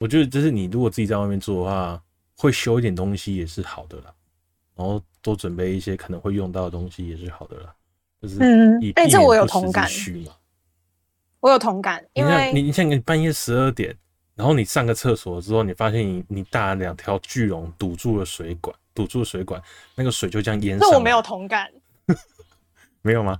我觉得就是你如果自己在外面做的话，会修一点东西也是好的啦。然后多准备一些可能会用到的东西也是好的啦。就是嗯，哎、欸，这我有同感。我有同感，因为你你像你半夜十二点，然后你上个厕所之后，你发现你你大两条巨龙堵住了水管，堵住了水管，那个水就这样淹上。那我没有同感，没有吗？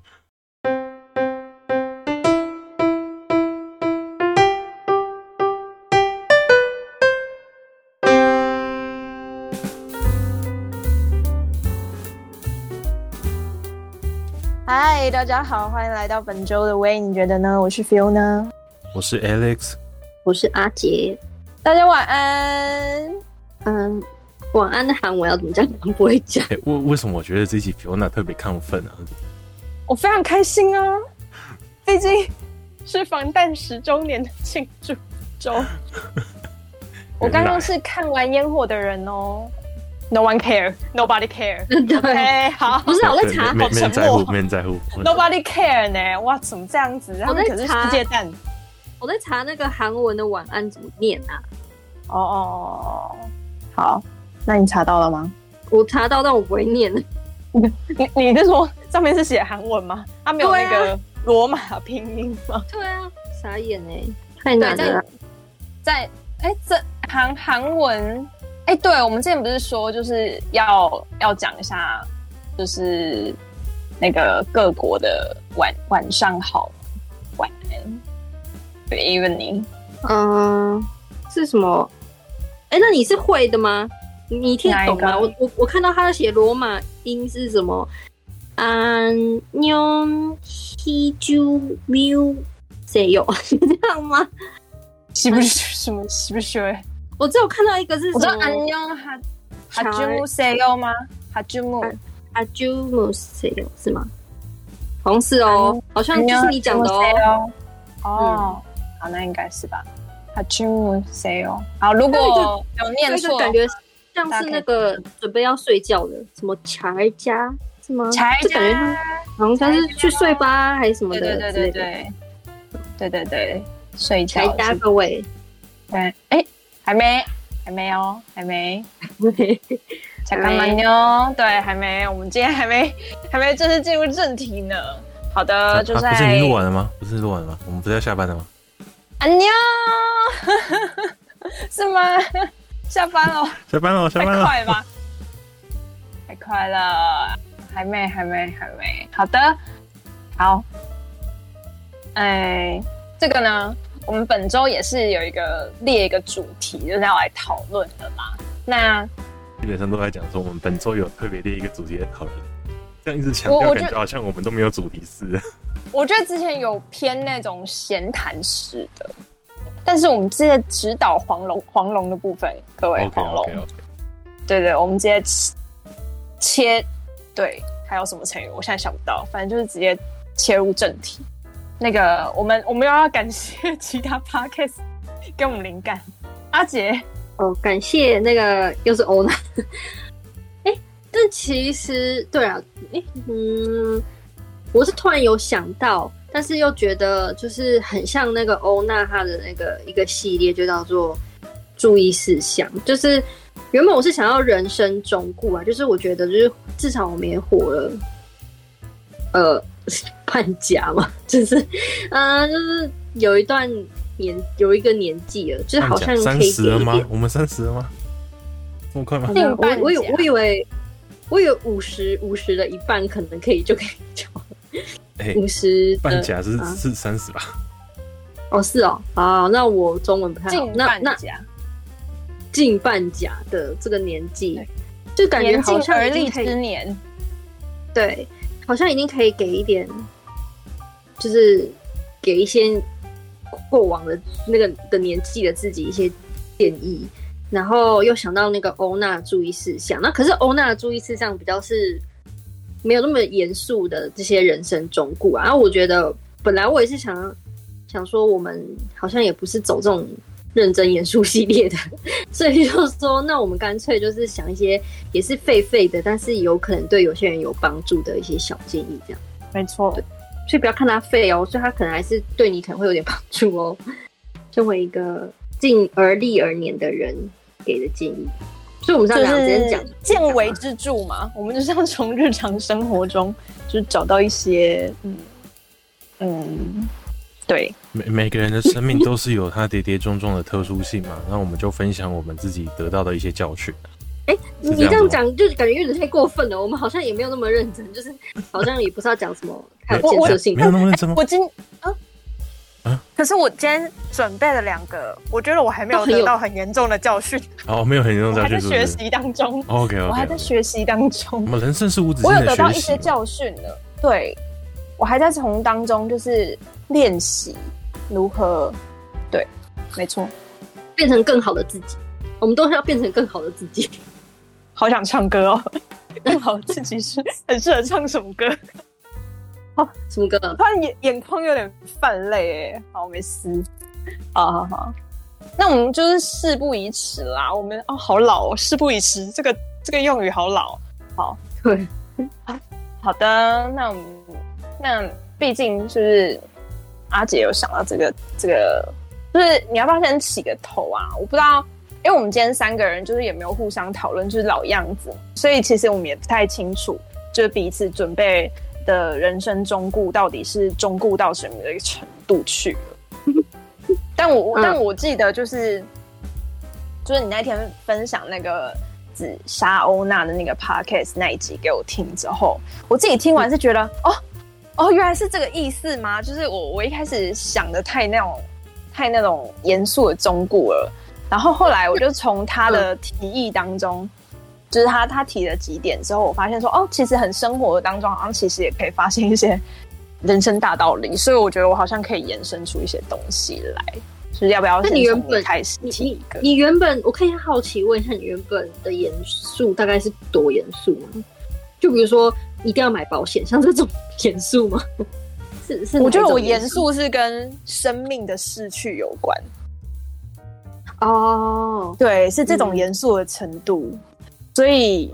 嗨，大家好，欢迎来到本周的 Way，，你觉得呢？我是 Fiona，我是 Alex，我是阿杰。大家晚安。嗯，晚安的韩文要怎么讲？不会讲。为、欸、为什么我觉得这期 Fiona 特别亢奋啊？我非常开心啊，毕竟是防弹十周年的庆祝周。我刚刚是看完烟火的人哦。No one care, nobody care。对，okay, 好，不是我在查，没人在乎，没人在乎。Nobody care 呢？哇，怎么这样子？我在查可是世界蛋。我在查那个韩文的晚安怎么念啊？哦哦，好，那你查到了吗？我查到，但我不会念。你你是说上面是写韩文吗？它没有那个罗马拼音吗？对啊，傻眼呢。太难了。在哎，这韩韩文。哎、欸，对，我们之前不是说就是要要讲一下，就是那个各国的晚晚上好，晚安，对，evening，嗯，是什么？哎、欸，那你是会的吗？你听得懂吗？我我我看到他写罗马音是什么？安妞希朱缪谁有？是这样吗？是不是什么？是不是？我只有看到一个是什么？安妞哈哈朱木塞哟吗？哈朱木哈朱木塞哟是吗？好像是哦，好像就是你讲的哦。哦，好，那应该是吧？哈朱木塞哟。好，如果有念错，感觉像是那个准备要睡觉的，什么柴家是吗？柴家，感觉好像他是去睡吧，还是什么的？对对对对，对对对，睡觉。柴家各位，对，哎。还没，还没哦，还没，才刚满哟。对，还没。我们今天还没，还没正式进入正题呢。好的，啊、就在。不是已经录完了吗？不是录完了吗？我们不是要下班了吗？安妞，是吗？下班了，下班了，下班了。太快吗？太快了，还没，还没，还没。好的，好。哎，这个呢？我们本周也是有一个列一个主题，就是要来讨论的嘛。那基本上都在讲说，我们本周有特别列一个主题来讨论。这样一直强调，感觉好像我们都没有主题似的。我觉得之前有偏那种闲谈式的，但是我们直接指导黄龙黄龙的部分，各位黄龙。Okay, okay, okay. 对对，我们直接切。对，还有什么成语？我现在想不到，反正就是直接切入正题。那个，我们我们又要感谢其他 podcast 给我们灵感。阿杰，哦，感谢那个又是欧娜。哎，但其实对啊，哎，嗯，我是突然有想到，但是又觉得就是很像那个欧娜她的那个一个系列，就叫做注意事项。就是原本我是想要人生忠告啊，就是我觉得就是至少我们也活了，呃。半甲嘛，就是，啊、呃，就是有一段年，有一个年纪了，就是好像三十了吗？我们三十了吗？这么快吗？我我以我以为我以为五十五十的一半可能可以就可以交。哎，五十半甲是是三十吧？哦，是哦，啊，那我中文不太好。那那近半甲的这个年纪，就感觉好像而立之年，对。好像已经可以给一点，就是给一些过往的那个的年纪的自己一些建议，然后又想到那个欧娜注意事项。那可是欧娜的注意事项比较是没有那么严肃的这些人生忠告啊。我觉得本来我也是想想说，我们好像也不是走这种。认真严肃系列的，所以就是说，那我们干脆就是想一些也是废废的，但是有可能对有些人有帮助的一些小建议，这样。没错，所以不要看它废哦，所以它可能还是对你可能会有点帮助哦。身为一个进而立而年的人给的建议。所以我们是要直接讲见微知著嘛，我们就是要从日常生活中就找到一些嗯嗯，对，每每个人的生命都是有他跌跌撞撞的特殊性嘛，那我们就分享我们自己得到的一些教训。哎、欸，你这样讲就感觉有点太过分了，我们好像也没有那么认真，就是好像也不是要讲什么 太有建设性，没有那么认真吗？我今啊。啊！可是我今天准备了两个，我觉得我还没有得到很严重的教训。哦，没有很严重的教训，我还在学习当中。OK OK，我还在学习当中。我们人生是无止境的。我有得到一些教训的，对，我还在从当中就是练习如何，对，没错，变成更好的自己。我们都是要变成更好的自己。好想唱歌哦！更 好的自己是很适合唱什么歌？什么歌？突然眼眼眶有点泛泪哎，好没事，好好好，那我们就是事不宜迟啦。我们哦，好老哦，事不宜迟，这个这个用语好老。好，对，好的，那我们那毕竟就是阿姐有想到这个这个，就是你要不要先起个头啊？我不知道，因为我们今天三个人就是也没有互相讨论，就是老样子，所以其实我们也不太清楚，就是彼此准备。的人生中顾到底是中顾到什么的一个程度去了？但我、嗯、但我记得就是就是你那天分享那个紫砂欧娜的那个 podcast 那一集给我听之后，我自己听完是觉得、嗯、哦哦原来是这个意思吗？就是我我一开始想的太那种太那种严肃的中顾了，然后后来我就从他的 提议当中。就是他他提了几点之后，我发现说哦，其实很生活的当中，好像其实也可以发现一些人生大道理，所以我觉得我好像可以延伸出一些东西来。就是要不要？那你原本开始提一个？你原本我可以好奇问一下，你原本的严肃大概是多严肃吗？就比如说一定要买保险，像这种严肃吗？是是，我觉得我严肃是跟生命的逝去有关。哦，对，是这种严肃的程度。嗯所以，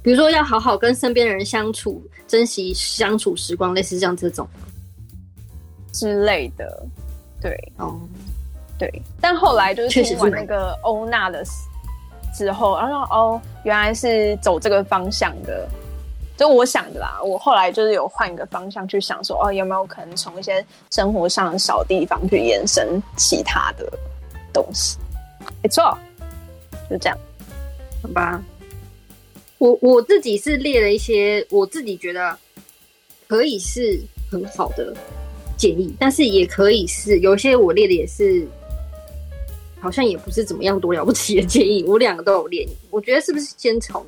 比如说要好好跟身边的人相处，珍惜相处时光，类似像这种之类的，对，哦，对。但后来就是听完那个欧娜的之后，然后哦，原来是走这个方向的，就我想的啦。我后来就是有换一个方向去想说，说哦，有没有可能从一些生活上的小地方去延伸其他的东西？没错，就这样，好吧。我我自己是列了一些我自己觉得可以是很好的建议，但是也可以是有些我列的也是好像也不是怎么样多了不起的建议。我两个都有列，我觉得是不是先从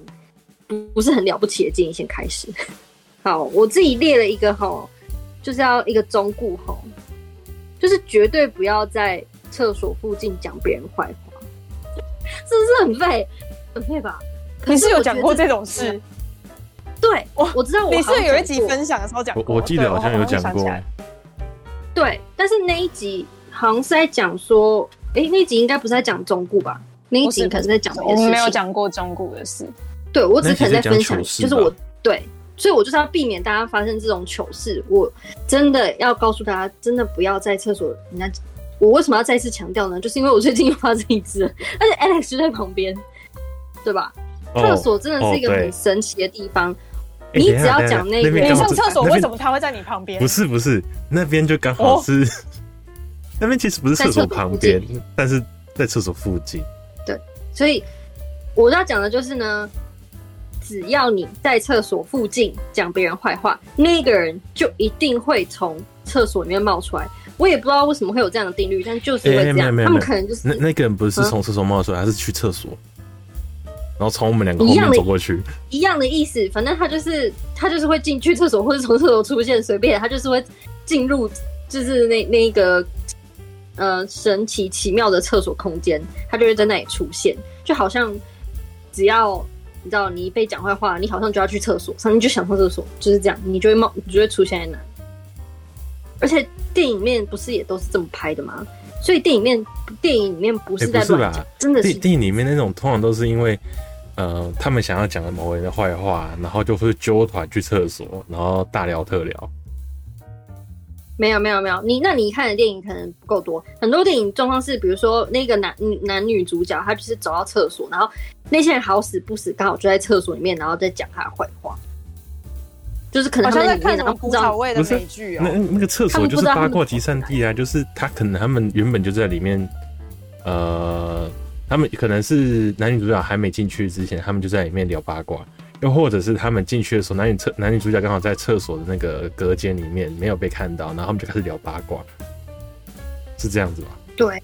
不是很了不起的建议先开始？好，我自己列了一个吼，就是要一个忠固吼，就是绝对不要在厕所附近讲别人坏话，是不是很废？很废吧？你是有讲过这种事？对，我我知道我，你是有一集分享的时候讲过，我我记得好像有讲过。对，但是那一集好像是在讲说，哎、欸，那一集应该不是在讲中固吧？那一集可能是在讲，我们没有讲过中固的事。对，我只是可能在分享，就是我对，所以我就是要避免大家发生这种糗事。我真的要告诉大家，真的不要在厕所。人家，我为什么要再次强调呢？就是因为我最近又发生一次，而且 Alex 就在旁边，对吧？厕所真的是一个很神奇的地方。你只要讲那个，你上厕所为什么他会在你旁边？不是不是，那边就刚好是，那边其实不是厕所旁边，但是在厕所附近。对，所以我要讲的就是呢，只要你在厕所附近讲别人坏话，那个人就一定会从厕所里面冒出来。我也不知道为什么会有这样的定律，但就是会这样。他们可能就是那那个人不是从厕所冒出来，他是去厕所。然后从我们两个后面走过去，一样的意思，反正他就是他就是会进去厕所，或者从厕所出现，随便他就是会进入，就是那那一个呃神奇奇妙的厕所空间，他就会在那里出现，就好像只要你知道你一被讲坏话，你好像就要去厕所，上你就想上厕所，就是这样，你就会冒，你就会出现在那。而且电影面不是也都是这么拍的吗？所以电影面电影里面不是在乱讲，真的是电影里面那种通常都是因为。呃，他们想要讲的某人的坏话，然后就会揪团去厕所，然后大聊特聊。没有没有没有，你那你看的电影可能不够多，很多电影状况是，比如说那个男男女主角，他就是走到厕所，然后那些人好死不死刚好就在厕所里面，然后在讲他的坏话，就是可能他们里面然后不知道不是美剧那那个厕所就是八卦集散地啊，就是他可能他们原本就在里面，呃，他们可能是男女主角还没进去之前，他们就在里面聊八卦。又或者是他们进去的时候，男女厕男女主角刚好在厕所的那个隔间里面没有被看到，然后他们就开始聊八卦，是这样子吗？对，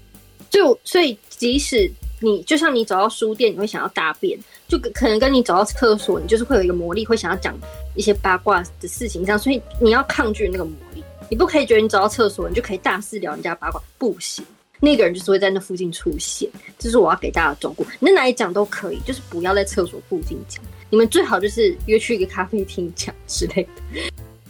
就所以即使你就像你走到书店，你会想要大便，就可能跟你走到厕所，你就是会有一个魔力，会想要讲一些八卦的事情，这样，所以你要抗拒那个魔力，你不可以觉得你走到厕所，你就可以大肆聊人家八卦，不行。那个人就是会在那附近出现，这是我要给大家的忠告。你在哪里讲都可以，就是不要在厕所附近讲。你们最好就是约去一个咖啡厅讲之类的，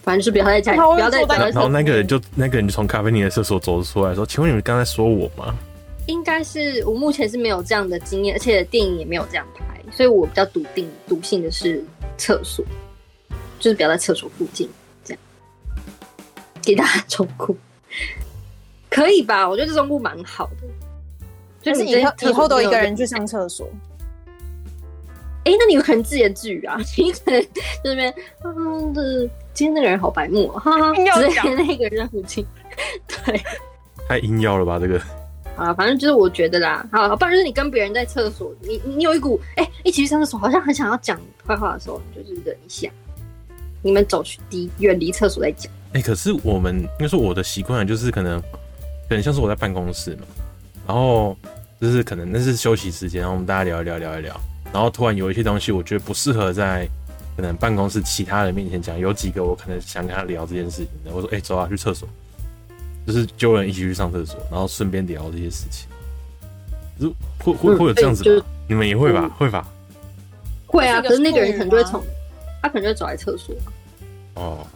反正就是不要在家里，不要在厕所。然后那个人就那个人就从咖啡厅的厕所走出来说：“请问你们刚才说我吗？”应该是我目前是没有这样的经验，而且电影也没有这样拍，所以我比较笃定笃信的是厕所，就是不要在厕所附近这样。给大家忠告。可以吧？我觉得这种路蛮好的，就是以后以后都一个人去上厕所。哎、欸，那你有可能自言自语啊？你可能这边，嗯，就是今天那个人好白目啊，哈哈，直接那个人在附近，对，太阴要了吧？这个啊，反正就是我觉得啦，好，不然就是你跟别人在厕所，你你有一股哎、欸，一起去上厕所，好像很想要讲坏话的时候，你就是忍一下，你们走去离远离厕所再讲。哎、欸，可是我们应该说我的习惯就是可能。可能像是我在办公室嘛，然后就是可能那是休息时间，然后我们大家聊一聊，聊一聊，然后突然有一些东西，我觉得不适合在可能办公室其他人面前讲。有几个我可能想跟他聊这件事情的，我说：“哎、欸，走啊，去厕所。”就是揪人一起去上厕所，然后顺便聊这些事情。就会会会有这样子吧？嗯、你们也会吧？嗯、会吧？会啊！可是那个人可能就会从他可能就会走来厕所。哦，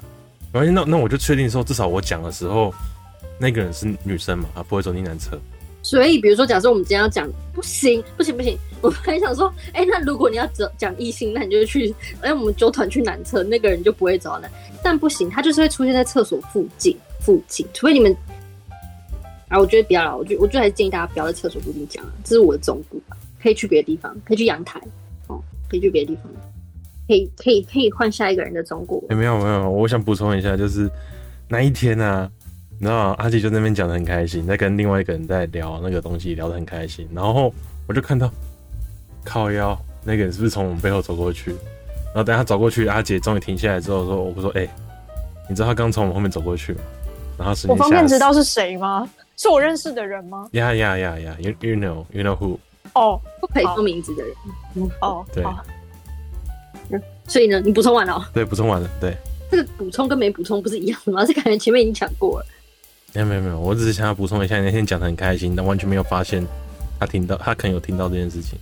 没关系，那那我就确定说，至少我讲的时候。那个人是女生嘛？她，不会走进男厕。所以，比如说，假设我们今天要讲，不行，不行，不行。我还想说，哎、那如果你要讲讲异性，那你就去，哎，我们揪团去男厕，那个人就不会走了。但不行，他就是会出现在厕所附近，附近。除非你们，啊，我觉得不要了。我就，我就还是建议大家不要在厕所附近讲。这是我的忠告，可以去别的地方，可以去阳台，哦，可以去别的地方，可以，可以，可以换下一个人的忠告。哎、欸，没有，没有，我想补充一下，就是那一天呢、然后阿姐就那边讲的很开心，在跟另外一个人在聊那个东西，聊得很开心。然后我就看到靠腰那个人是不是从我们背后走过去？然后等他走过去，阿姐终于停下来之后说：“我不说，哎、欸，你知道他刚从我们后面走过去吗？”然后是我方便知道是谁吗？是我认识的人吗？？Yeah, yeah, yeah, yeah. You, you know you know who？哦，不可以说名字的人。哦，对。所以呢，你补充完了？对，补充完了。对，这个补充跟没补充不是一样的吗？这感觉前面已经讲过了。没有没有没有，我只是想要补充一下，那天讲的很开心，但完全没有发现他听到，他可能有听到这件事情。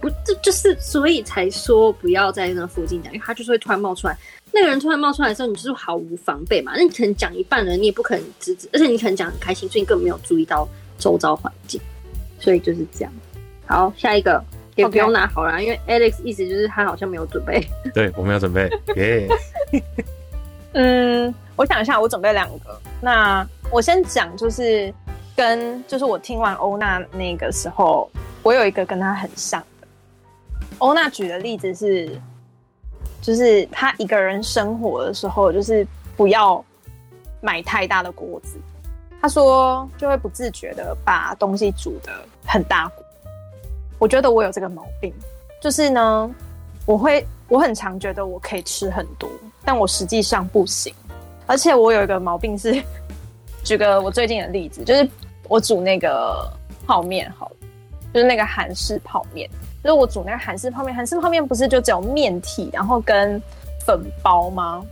不，这就是所以才说不要在那附近讲，因为他就是会突然冒出来。那个人突然冒出来的时候，你就是毫无防备嘛。那你可能讲一半了，你也不可能制止，而且你可能讲很开心，所以你根本没有注意到周遭环境。所以就是这样。好，下一个也不用拿好了.因为 Alex 意思就是他好像没有准备。对，我们要准备。耶。嗯。我想一下，我准备两个。那我先讲，就是跟就是我听完欧娜那个时候，我有一个跟她很像的。欧娜举的例子是，就是她一个人生活的时候，就是不要买太大的锅子。她说就会不自觉的把东西煮的很大锅。我觉得我有这个毛病，就是呢，我会我很常觉得我可以吃很多，但我实际上不行。而且我有一个毛病是，举个我最近的例子，就是我煮那个泡面，好，就是那个韩式泡面。就是我煮那个韩式泡面，韩式泡面不是就只有面体，然后跟粉包吗？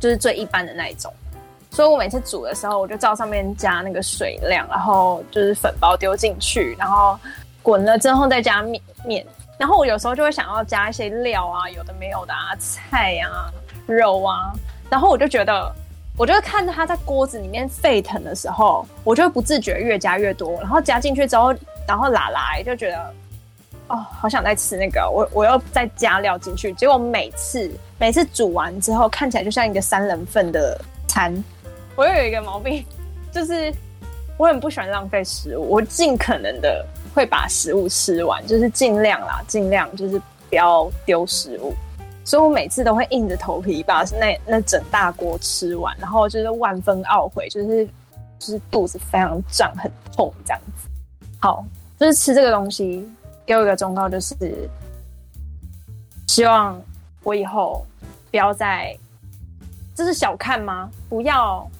就是最一般的那一种。所以我每次煮的时候，我就照上面加那个水量，然后就是粉包丢进去，然后滚了之后再加面面。然后我有时候就会想要加一些料啊，有的没有的啊，菜啊，肉啊。然后我就觉得，我就看着它在锅子里面沸腾的时候，我就会不自觉越加越多。然后加进去之后，然后拉来就觉得，哦，好想再吃那个。我我又再加料进去，结果每次每次煮完之后，看起来就像一个三人份的餐，我又有一个毛病，就是我很不喜欢浪费食物，我尽可能的会把食物吃完，就是尽量啦，尽量就是不要丢食物。所以我每次都会硬着头皮把那那整大锅吃完，然后就是万分懊悔，就是就是肚子非常胀，很痛这样子。好，就是吃这个东西，给我一个忠告，就是希望我以后不要再，这是小看吗？不要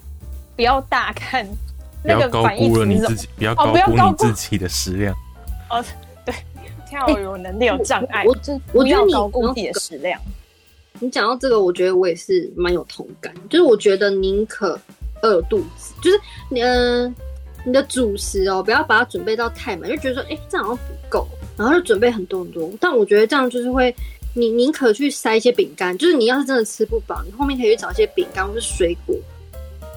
不要大看 那个反应，不要高估了你自己，不要高估你自己的食量。跳有能力有障碍，我就不要高估自己的食量。你讲到这个，我觉得我也是蛮有同感。就是我觉得宁可饿肚子，就是你嗯、呃，你的主食哦，不要把它准备到太满，就觉得说，哎、欸，这样好像不够，然后就准备很多很多。但我觉得这样就是会，你宁可去塞一些饼干，就是你要是真的吃不饱，你后面可以去找一些饼干或是水果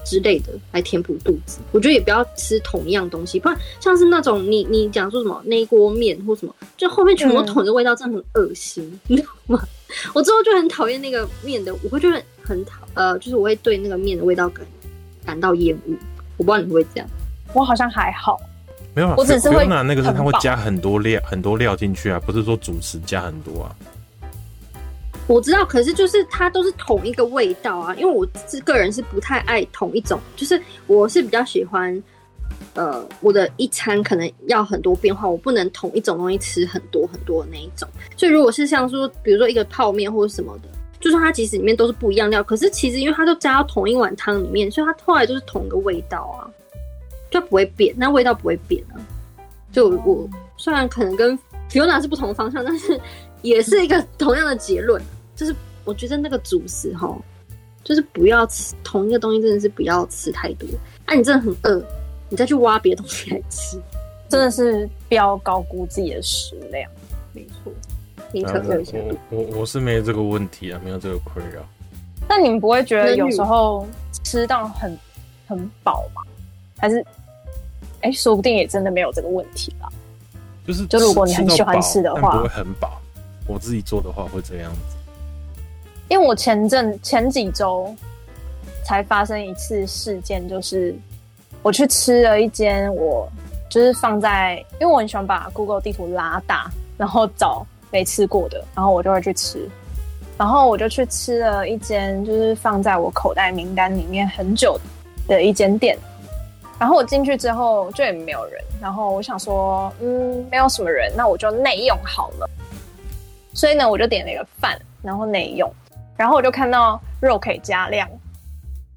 之类的来填补肚子。我觉得也不要吃同一样东西，不然像是那种你你讲说什么那一锅面或什么，就后面全部同一个味道，真的很恶心，嗯、你知道吗？我之后就很讨厌那个面的，我会觉得很讨呃，就是我会对那个面的味道感感到厌恶。我不知道你会不会这样，我好像还好，没有，我只是会拿那个是它会加很多料很多料进去啊，不是说主食加很多啊。我知道，可是就是它都是同一个味道啊，因为我是个人是不太爱同一种，就是我是比较喜欢。呃，我的一餐可能要很多变化，我不能同一种东西吃很多很多的那一种。所以如果是像说，比如说一个泡面或者什么的，就算它其实里面都是不一样料，可是其实因为它都加到同一碗汤里面，所以它后来都是同一个味道啊，就不会变，那味道不会变啊。就我虽然可能跟 Fiona 是不同方向，但是也是一个同样的结论，就是我觉得那个主食哈，就是不要吃同一个东西，真的是不要吃太多。啊，你真的很饿。你再去挖别的东西来吃，真的是不要高估自己的食量。没错，你可有一些。我我我是没有这个问题啊，没有这个困扰。那你们不会觉得有时候吃到很很饱吗？还是，哎、欸，说不定也真的没有这个问题吧？就是，就如果你很喜欢吃的话，不会很饱。我自己做的话会这样子。因为我前阵前几周才发生一次事件，就是。我去吃了一间，我就是放在，因为我很喜欢把 Google 地图拉大，然后找没吃过的，然后我就会去吃。然后我就去吃了一间，就是放在我口袋名单里面很久的一间店。然后我进去之后就也没有人，然后我想说，嗯，没有什么人，那我就内用好了。所以呢，我就点了一个饭，然后内用。然后我就看到肉可以加量，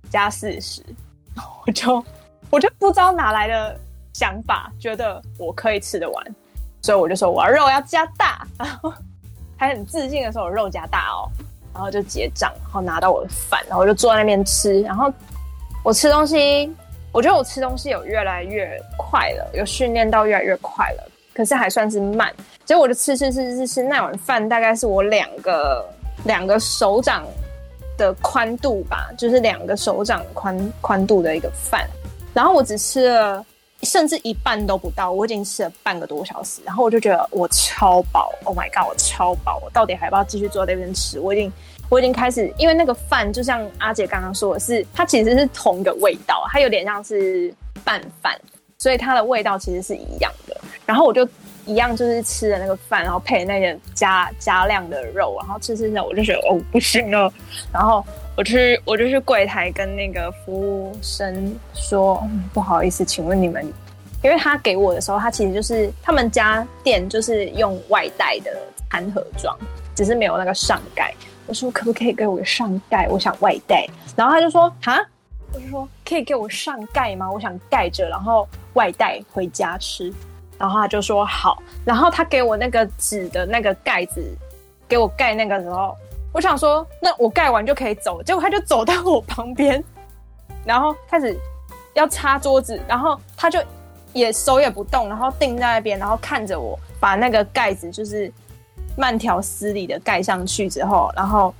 加四十，我就。我就不知道哪来的想法，觉得我可以吃得完，所以我就说我要肉要加大，然后还很自信的说我肉加大哦，然后就结账，然后拿到我的饭，然后我就坐在那边吃，然后我吃东西，我觉得我吃东西有越来越快了，有训练到越来越快了，可是还算是慢，结果我就吃吃吃吃吃，那碗饭大概是我两个两个手掌的宽度吧，就是两个手掌宽宽度的一个饭。然后我只吃了，甚至一半都不到，我已经吃了半个多小时，然后我就觉得我超饱，Oh my god，我超饱，我到底还要不要继续坐在那边吃？我已经，我已经开始，因为那个饭就像阿姐刚刚说的是，它其实是同一个味道，它有点像是拌饭，所以它的味道其实是一样的。然后我就一样就是吃的那个饭，然后配那个加加量的肉，然后吃吃吃我就觉得哦不行了，然后。我去，我就去柜台跟那个服务生说，不好意思，请问你们，因为他给我的时候，他其实就是他们家店就是用外带的餐盒装，只是没有那个上盖。我说可不可以给我个上盖？我想外带。然后他就说哈，我就说可以给我上盖吗？我想盖着，然后外带回家吃。然后他就说好。然后他给我那个纸的那个盖子，给我盖那个时候。我想说，那我盖完就可以走，结果他就走到我旁边，然后开始要擦桌子，然后他就也手也不动，然后定在那边，然后看着我把那个盖子就是慢条斯理的盖上去之后，然后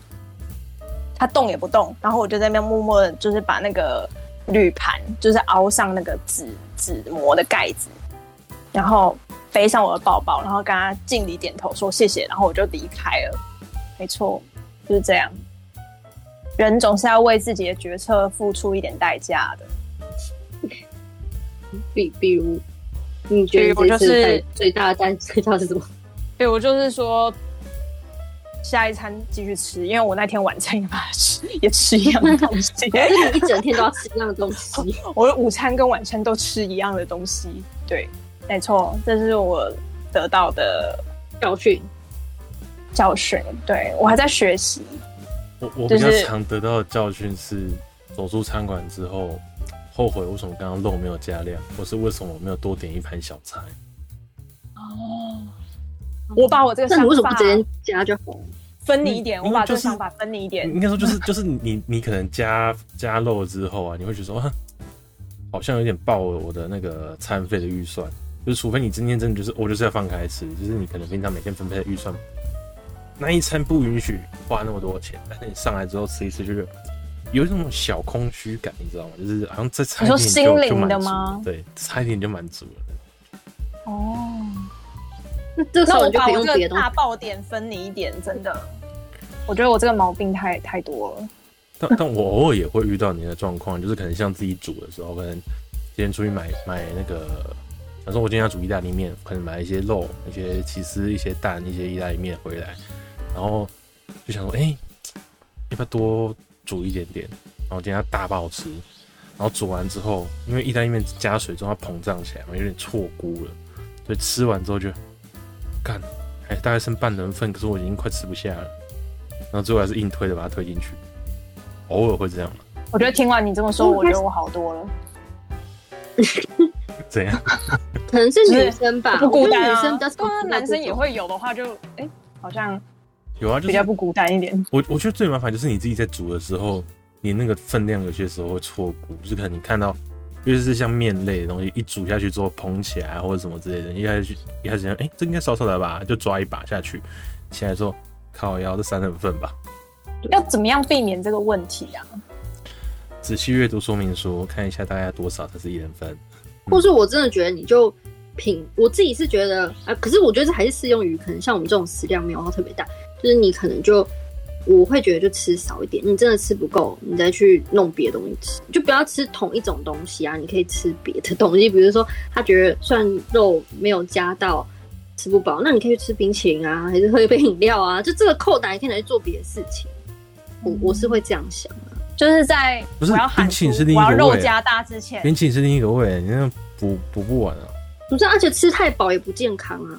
他动也不动，然后我就在那边默默的，就是把那个铝盘就是凹上那个纸纸膜的盖子，然后背上我的包包，然后跟他敬礼点头说谢谢，然后我就离开了，没错。就是这样，人总是要为自己的决策付出一点代价的。比比如，你觉得就是最大的代价是什么？对，我就是说，下一餐继续吃，因为我那天晚餐也把它吃，也吃一样的东西。你一整天都要吃一样的东西。我的午餐跟晚餐都吃一样的东西。对，没错，这是我得到的教训。教训，对，我还在学习。我我比较常得到的教训是，走出餐馆之后。后悔为什么刚刚肉没有加量，或是为什么我没有多点一盘小菜？哦，我把我这个想你为什么不直接加就好？分你一点，我把这个想法分你一点。应该说就是就是你你可能加加肉之后啊，你会觉得说啊，好像有点爆了我的那个餐费的预算。就是除非你今天真的就是我就是要放开吃，就是你可能平常每天分配的预算那一餐不允许花那么多钱，但是你上来之后吃一次就是。有一种小空虚感，你知道吗？就是好像在餐厅就心灵的吗？对，差一点就满足了。哦，那这时候就可以用别的东西。大爆点分你一点，真的，我觉得我这个毛病太太多了。但但我偶尔也会遇到你的状况，就是可能像自己煮的时候，可能今天出去买买那个，假如说我今天要煮意大利面，可能买一些肉、一些起司、一些蛋、一些意大利面回来，然后就想说，哎、欸，要不要多？煮一点点，然后今天要大爆吃，然后煮完之后，因为意大利面加水之后它膨胀起来嘛，有点错估了，所以吃完之后就干，哎大概剩半人份，可是我已经快吃不下了，然后最后还是硬推的把它推进去，偶尔会这样。我觉得听完你这么说，我觉得我好多了。怎样？可能是女生吧，不孤单啊。女生当然男生也会有的话就，就、欸、哎，好像。有啊，就是、比较不孤单一点。我我觉得最麻烦就是你自己在煮的时候，你那个分量有些时候会错估，就是可能你看到，尤其是像面类的东西，一煮下去之后膨起来或者什么之类的，一开始一开始想，哎、欸，这应该少少的吧，就抓一把下去，起来之后靠腰这三等份吧。要怎么样避免这个问题啊？仔细阅读说明书，看一下大概多少才是一人份。或是我真的觉得你就品，我自己是觉得啊，可是我觉得这还是适用于可能像我们这种食量没有特别大。就是你可能就，我会觉得就吃少一点。你真的吃不够，你再去弄别的东西吃，就不要吃同一种东西啊。你可以吃别的东西，比如说他觉得涮肉没有加到吃不饱，那你可以去吃冰淇淋啊，还是喝一杯饮料啊。就这个扣打，你可以来做别的事情。我我是会这样想，就是在不是冰淇淋是另一个味，我要肉加大之前，冰淇淋是另一个味，你那补补不完啊。不是，而且吃太饱也不健康啊。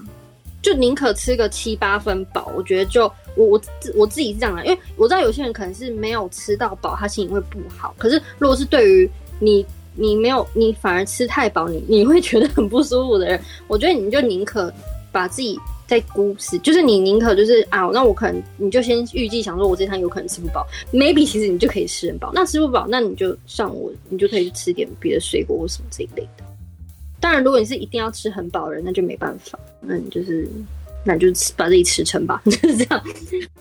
就宁可吃个七八分饱，我觉得就我我我自己是这样的，因为我知道有些人可能是没有吃到饱，他心情会不好。可是如果是对于你，你没有你反而吃太饱，你你会觉得很不舒服的人，我觉得你就宁可把自己在估死，就是你宁可就是啊，那我可能你就先预计想说，我这餐有可能吃不饱，maybe 其实你就可以吃很饱。那吃不饱，那你就上我，你就可以去吃点别的水果或什么这一类的。当然，如果你是一定要吃很饱的人，那就没办法。那你就是，那你就吃把自己吃撑吧，就是这样。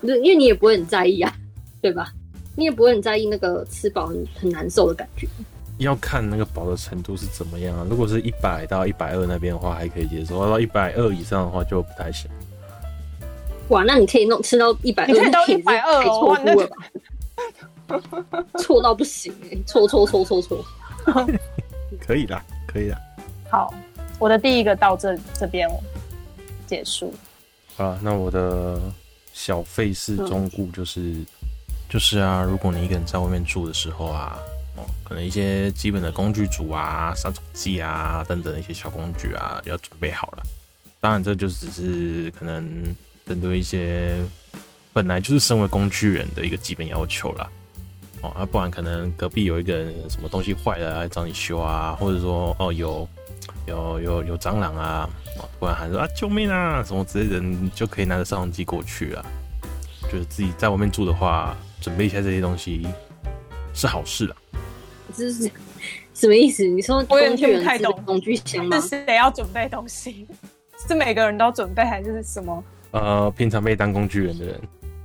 因为你也不会很在意啊，对吧？你也不会很在意那个吃饱很很难受的感觉。要看那个薄的程度是怎么样啊。如果是一百到一百二那边的话，还可以接受；到一百二以上的话，就不太行。哇，那你可以弄吃到一百二，你可以到一百二，错估了吧？错到不行哎、欸！错错错错错！可以啦，可以啦。好。我的第一个到这这边结束。啊，那我的小费事忠告就是，嗯、就是啊，如果你一个人在外面住的时候啊，哦，可能一些基本的工具组啊、杀虫剂啊等等一些小工具啊，要准备好了。当然，这就只是可能针对一些本来就是身为工具人的一个基本要求了。哦，啊，不然可能隔壁有一个人什么东西坏了来找你修啊，或者说哦有。有有有蟑螂啊！突然喊说啊救命啊！什么之类的，你就可以拿着杀虫剂过去啊。就是自己在外面住的话，准备一下这些东西是好事啊。这是什么意思？你说工具人太懂工具箱吗？是谁要准备东西？是每个人都准备，还是什么？呃，平常被当工具人的人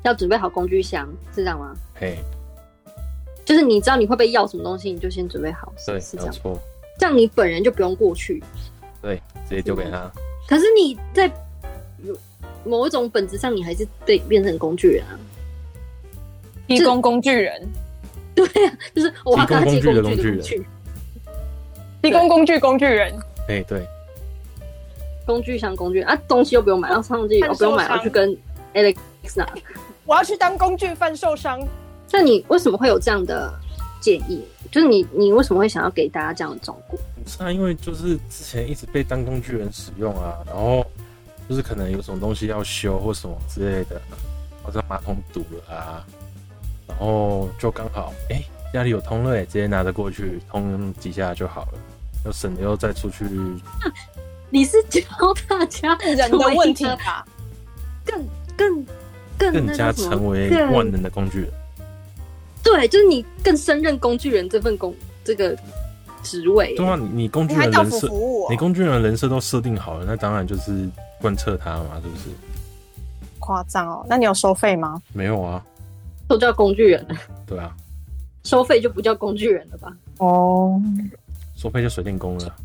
要准备好工具箱，是这样吗？嘿，就是你知道你会被要什么东西，你就先准备好。对，是这样。错。这样你本人就不用过去，对，直接丢给他。可是你在某一种本质上，你还是被变成工具人啊，提供工具人。对、啊，就是我要跟他借工具的工具人，提供工具工具人。哎，对，工具箱工具啊，东西又不用买，要上去，我不用买，要去跟 Alex 拿。我要去当工具贩售商。那你为什么会有这样的建议？就是你，你为什么会想要给大家这样的照顾？是啊，因为就是之前一直被当工具人使用啊，然后就是可能有什么东西要修或什么之类的，好像马桶堵了啊，然后就刚好哎、欸、家里有通乐，直接拿着过去通几下就好了，又省得又再出去。你是教大家人的问题吧？更更。更，更加成为万能的工具人，对，就是你更胜任工具人这份工这个职位。对啊，你工具人人设，你工具人人设都设定好了，那当然就是贯彻他嘛，是不是？夸张哦，那你有收费吗？没有啊，都叫工具人。对啊，收费就不叫工具人了吧？哦，收费就水电工了。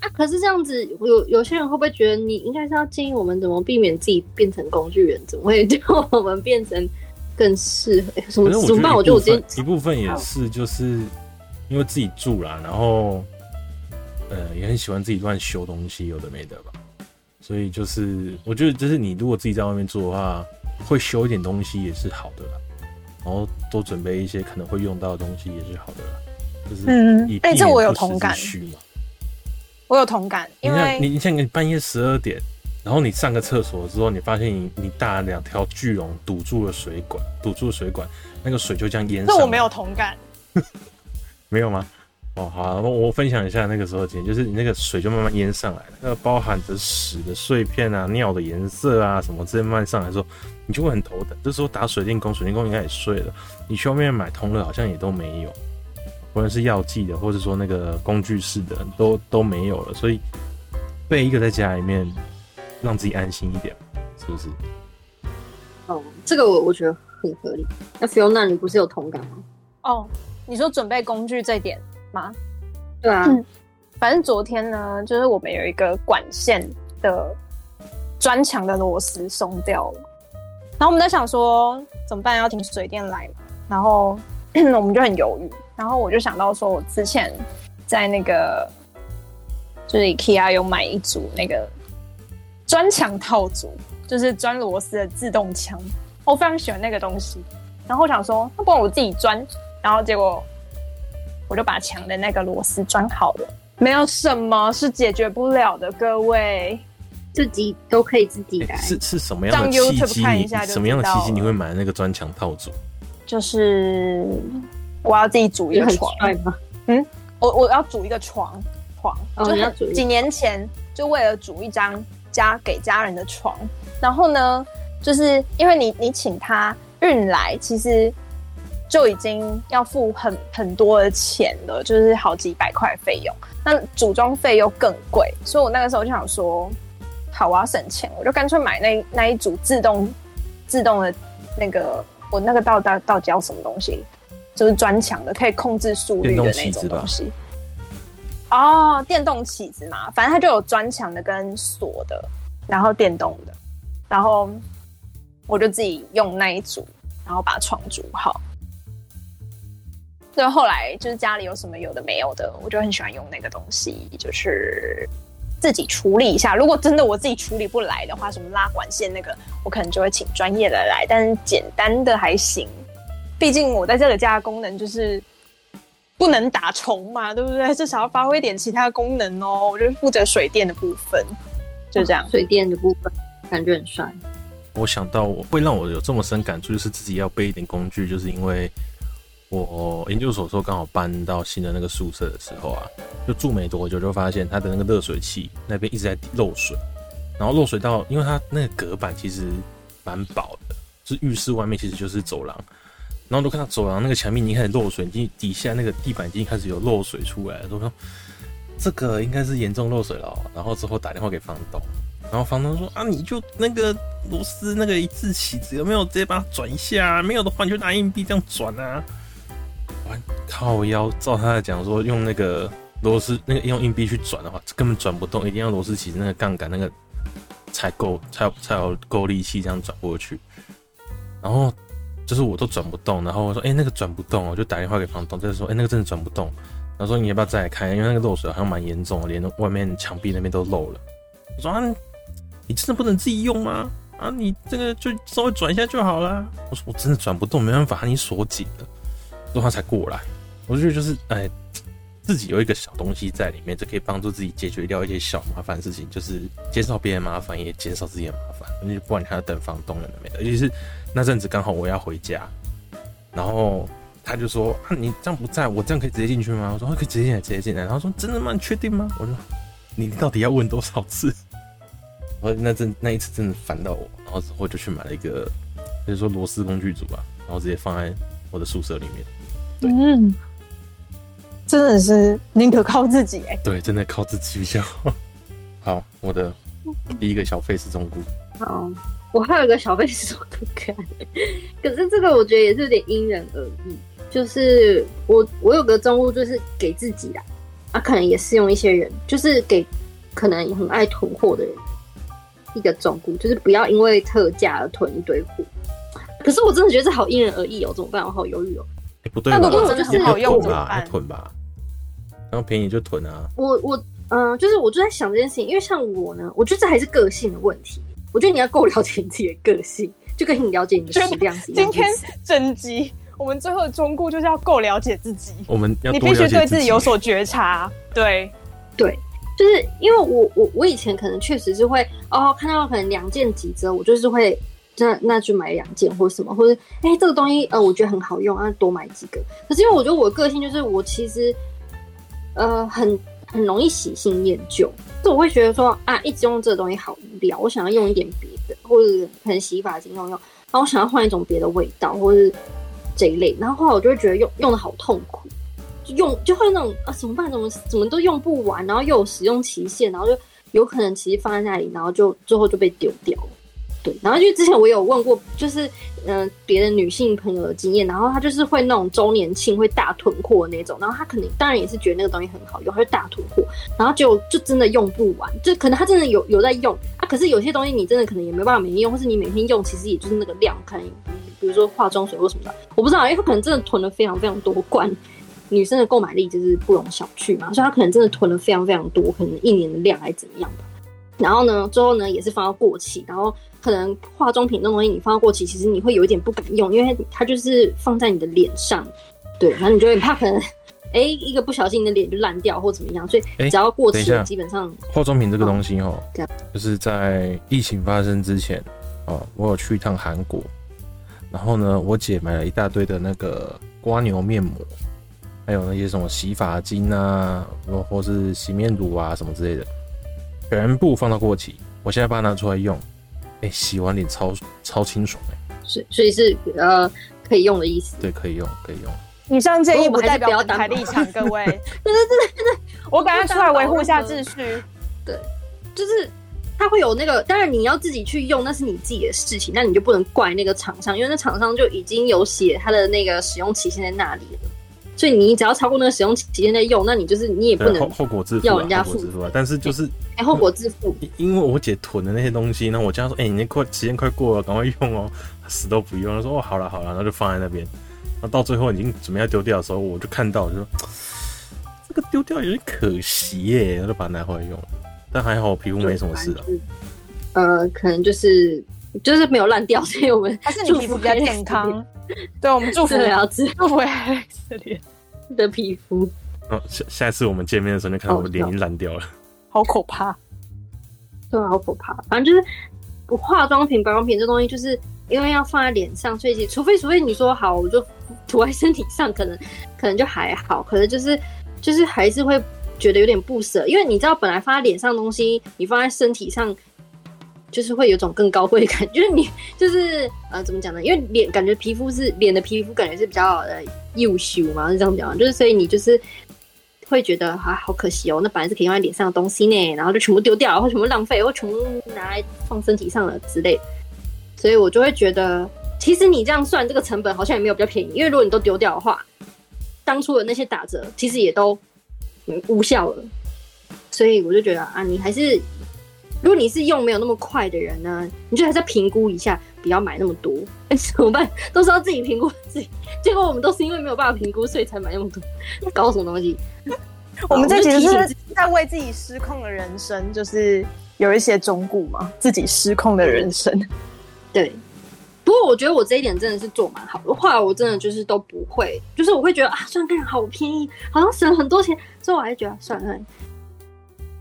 啊，可是这样子，有有些人会不会觉得你应该是要建议我们怎么避免自己变成工具人？怎么会叫我们变成更适合？什么怎么办？我觉得我今天一部分也是，就是因为自己住啦，然后呃也很喜欢自己乱修东西，有的没的吧。所以就是我觉得，就是你如果自己在外面住的话，会修一点东西也是好的啦。然后多准备一些可能会用到的东西也是好的啦。就是嗯，哎、欸，这我有同感。我有同感，因为你你像你半夜十二点，然后你上个厕所之后，你发现你你大两条巨龙堵住了水管，堵住了水管，那个水就这样淹上。那我没有同感，没有吗？哦，好，我我分享一下那个时候经验，就是你那个水就慢慢淹上来了，那个包含着屎的碎片啊、尿的颜色啊什么，这些慢慢上来的时候，你就会很头疼。这时候打水电工，水电工应该也睡了，你去外面买通了好像也都没有。无论是药剂的，或者说那个工具式的，都都没有了，所以备一个在家里面，让自己安心一点，是不是？哦，这个我我觉得很合理。那 Fiona，你不是有同感吗？哦，你说准备工具这点吗？对啊，嗯，反正昨天呢，就是我们有一个管线的砖墙的螺丝松掉了，然后我们在想说怎么办？要停水电来嘛，然后 我们就很犹豫。然后我就想到说，我之前在那个就是 IKEA 有买一组那个砖墙套组，就是钻螺丝的自动枪，我非常喜欢那个东西。然后我想说，那不然我自己钻。然后结果我就把墙的那个螺丝装好了。没有什么是解决不了的，各位自己都可以自己来。是是什么样的契机？什么样的契机你会买那个砖墙套组？就是。我要自己组一个床吗？嗯，我我要组一个床床，就是几年前就为了组一张家给家人的床，然后呢，就是因为你你请他运来，其实就已经要付很很多的钱了，就是好几百块费用，那组装费又更贵，所以我那个时候就想说，好，我要省钱，我就干脆买那那一组自动 自动的那个，我那个到到到底叫什么东西？就是砖墙的，可以控制速率的那种东西。哦，电动起子嘛，反正它就有砖墙的跟锁的，然后电动的，然后我就自己用那一组，然后把床组好。所以后来就是家里有什么有的没有的，我就很喜欢用那个东西，就是自己处理一下。如果真的我自己处理不来的话，什么拉管线那个，我可能就会请专业的来，但是简单的还行。毕竟我在这个家的功能就是不能打虫嘛，对不对？至少要发挥点其他功能哦。我就负责水电的部分，就这样。哦、水电的部分感觉很帅。我想到我会让我有这么深感触，就是自己要备一点工具，就是因为我研究所时候刚好搬到新的那个宿舍的时候啊，就住没多久就发现它的那个热水器那边一直在漏水，然后漏水到，因为它那个隔板其实蛮薄的，是浴室外面其实就是走廊。然后都看到走廊那个墙壁已经开始漏水，已经底下那个地板已经开始有漏水出来了。都说这个应该是严重漏水了。然后之后打电话给房东，然后房东说啊，你就那个螺丝那个一字起子有没有直接把它转一下啊？没有的话你就拿硬币这样转啊。靠腰，照他来讲说用那个螺丝那个用硬币去转的话，根本转不动，一定要螺丝起那个杠杆那个才够才有才有够力气这样转过去。然后。就是我都转不动，然后我说，哎、那个转不动，我就打电话给房东，就是说，哎、那个真的转不动，然后说你要不要再来看，因为那个漏水好像蛮严重，连外面墙壁那边都漏了。我说啊，你真的不能自己用吗？啊，你这个就稍微转一下就好了。我说我真的转不动，没办法，你锁紧了，所以他才过来。我就觉得就是，哎，自己有一个小东西在里面，就可以帮助自己解决掉一些小麻烦事情，就是减少别人麻烦，也减少自己的麻烦。你不管你要等房东了没的，尤其是。那阵子刚好我要回家，然后他就说：“啊，你这样不在，我这样可以直接进去吗？”我说：“可以直接进来，直接进来。”然后说：“真的吗？你确定吗？”我说：“你到底要问多少次？” 我说：“那阵那一次真的烦到我，然后之后就去买了一个，就是说螺丝工具组吧，然后直接放在我的宿舍里面。”嗯，真的是宁可靠自己哎。对，真的靠自己比较好。好，我的第一个小费是中古。好。我还有一个小贝斯可看，可是这个我觉得也是有点因人而异。就是我我有个中物，就是给自己的，啊，可能也适用一些人，就是给可能很爱囤货的人一个中物，就是不要因为特价而囤一堆货。可是我真的觉得这好因人而异哦，怎么办？我好犹豫哦。欸、不对，那如果真的很好用怎么办？囤吧，然后便宜就囤啊。我我嗯、呃，就是我就在想这件事情，因为像我呢，我觉得这还是个性的问题。我觉得你要够了解你自己的个性，就跟你了解你的食量是一样。今天整集我们最后的忠告就是要够了解自己。我们要你必须对自己有所觉察。对对，就是因为我我我以前可能确实是会哦，看到可能两件几折，我就是会那那就买两件或者什么，或者哎、这个东西呃我觉得很好用啊，多买几个。可是因为我觉得我的个性就是我其实呃很很容易喜新厌旧。就我会觉得说啊，一直用这个东西好无聊，我想要用一点别的，或者可能洗发精用用，然后我想要换一种别的味道，或是这一类。然后后来我就会觉得用用的好痛苦，就用就会那种啊怎么办？怎么怎么都用不完，然后又有使用期限，然后就有可能其实放在那里，然后就最后就被丢掉了。对，然后就之前我有问过，就是嗯别的女性朋友的经验，然后她就是会那种周年庆会大囤货那种，然后她肯定当然也是觉得那个东西很好用，她就大囤货，然后就就真的用不完，就可能她真的有有在用啊，可是有些东西你真的可能也没办法每天用，或是你每天用其实也就是那个量，可能比如说化妆水或什么的，我不知道，因为她可能真的囤了非常非常多罐，女生的购买力就是不容小觑嘛，所以她可能真的囤了非常非常多，可能一年的量还是怎么样的，然后呢，最后呢也是放到过期，然后。可能化妆品这种东西你放到过期，其实你会有一点不敢用，因为它就是放在你的脸上，对，然后你就会怕可能，哎、欸，一个不小心你的脸就烂掉或怎么样，所以只要过期，欸、基本上化妆品这个东西哦，就是在疫情发生之前哦，我有去一趟韩国，然后呢，我姐买了一大堆的那个瓜牛面膜，还有那些什么洗发精啊，或或是洗面乳啊什么之类的，全部放到过期，我现在把它拿出来用。哎、欸，洗完脸超超清爽哎、欸，所以所以是呃可以用的意思，对，可以用可以用。以上建议不代表本台立场，各位。对对对对对，我赶快出来维护一下秩序。对，就是他会有那个，当然你要自己去用，那是你自己的事情，那你就不能怪那个厂商，因为那厂商就已经有写它的那个使用期限在那里了。所以你只要超过那个使用期间内用，那你就是你也不能后后果自负，要人家付出。但是就是哎，后果自负。因为我姐囤的那些东西，那我家说，哎、欸，你那快时间快过了，赶快用哦。死都不用，他说哦，好了好了，然后就放在那边。那到最后已经准备要丢掉的时候，我就看到，我就说这个丢掉有点可惜耶，我就把它拿回来用。但还好我皮肤没什么事啊。呃，可能就是就是没有烂掉，所以我们还是你皮肤比较健康。对，我们祝福 了，祝福 Alex 的脸的皮肤。哦，下下一次我们见面的时候，就看到我脸已经烂掉了，好可怕。对，好可怕。反正就是化妆品、保养品这东西，就是因为要放在脸上，所以除非除非你说好，我就涂在身体上，可能可能就还好。可能就是就是还是会觉得有点不舍，因为你知道，本来放在脸上的东西，你放在身体上。就是会有种更高贵感，就是你 就是呃怎么讲呢？因为脸感觉皮肤是脸的皮肤感觉是比较呃幼秀嘛，是这样讲，就是所以你就是会觉得啊好可惜哦，那本来是可以用在脸上的东西呢，然后就全部丢掉，或全部浪费，或全部拿来放身体上了之类，所以我就会觉得，其实你这样算这个成本好像也没有比较便宜，因为如果你都丢掉的话，当初的那些打折其实也都无效了，所以我就觉得啊，你还是。如果你是用没有那么快的人呢，你就还是评估一下，不要买那么多。哎，怎么办？都是要自己评估自己，结果我们都是因为没有办法评估，所以才买那么多。搞什么东西？我们这其实是在为自己失控的人生，就是有一些忠顾嘛，自己失控的人生。对。不过我觉得我这一点真的是做蛮好的，后来我真的就是都不会，就是我会觉得啊，算个人好便宜，好像省了很多钱，所以我还是觉得算了。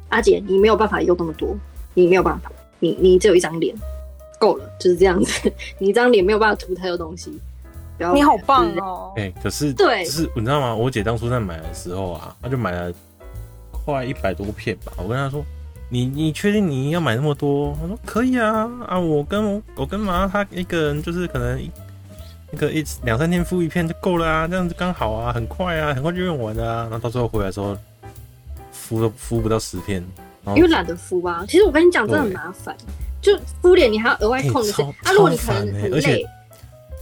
阿姐，你没有办法用那么多，你没有办法，你你只有一张脸，够了，就是这样子，你一张脸没有办法涂太多东西。你好棒哦！哎、欸，可是对，是你知道吗？我姐当初在买的时候啊，她就买了快一百多片吧，我跟她说。你你确定你要买那么多？她说可以啊啊！我跟我跟妈她一个人就是可能一个一两三天敷一片就够了啊，这样子刚好啊，很快啊，很快就用完了啊。然后到最后回来的时候敷都敷不到十片，因为懒得敷啊。其实我跟你讲，真的很麻烦，就敷脸你还要额外控制、欸、啊。如果你可能很累，而且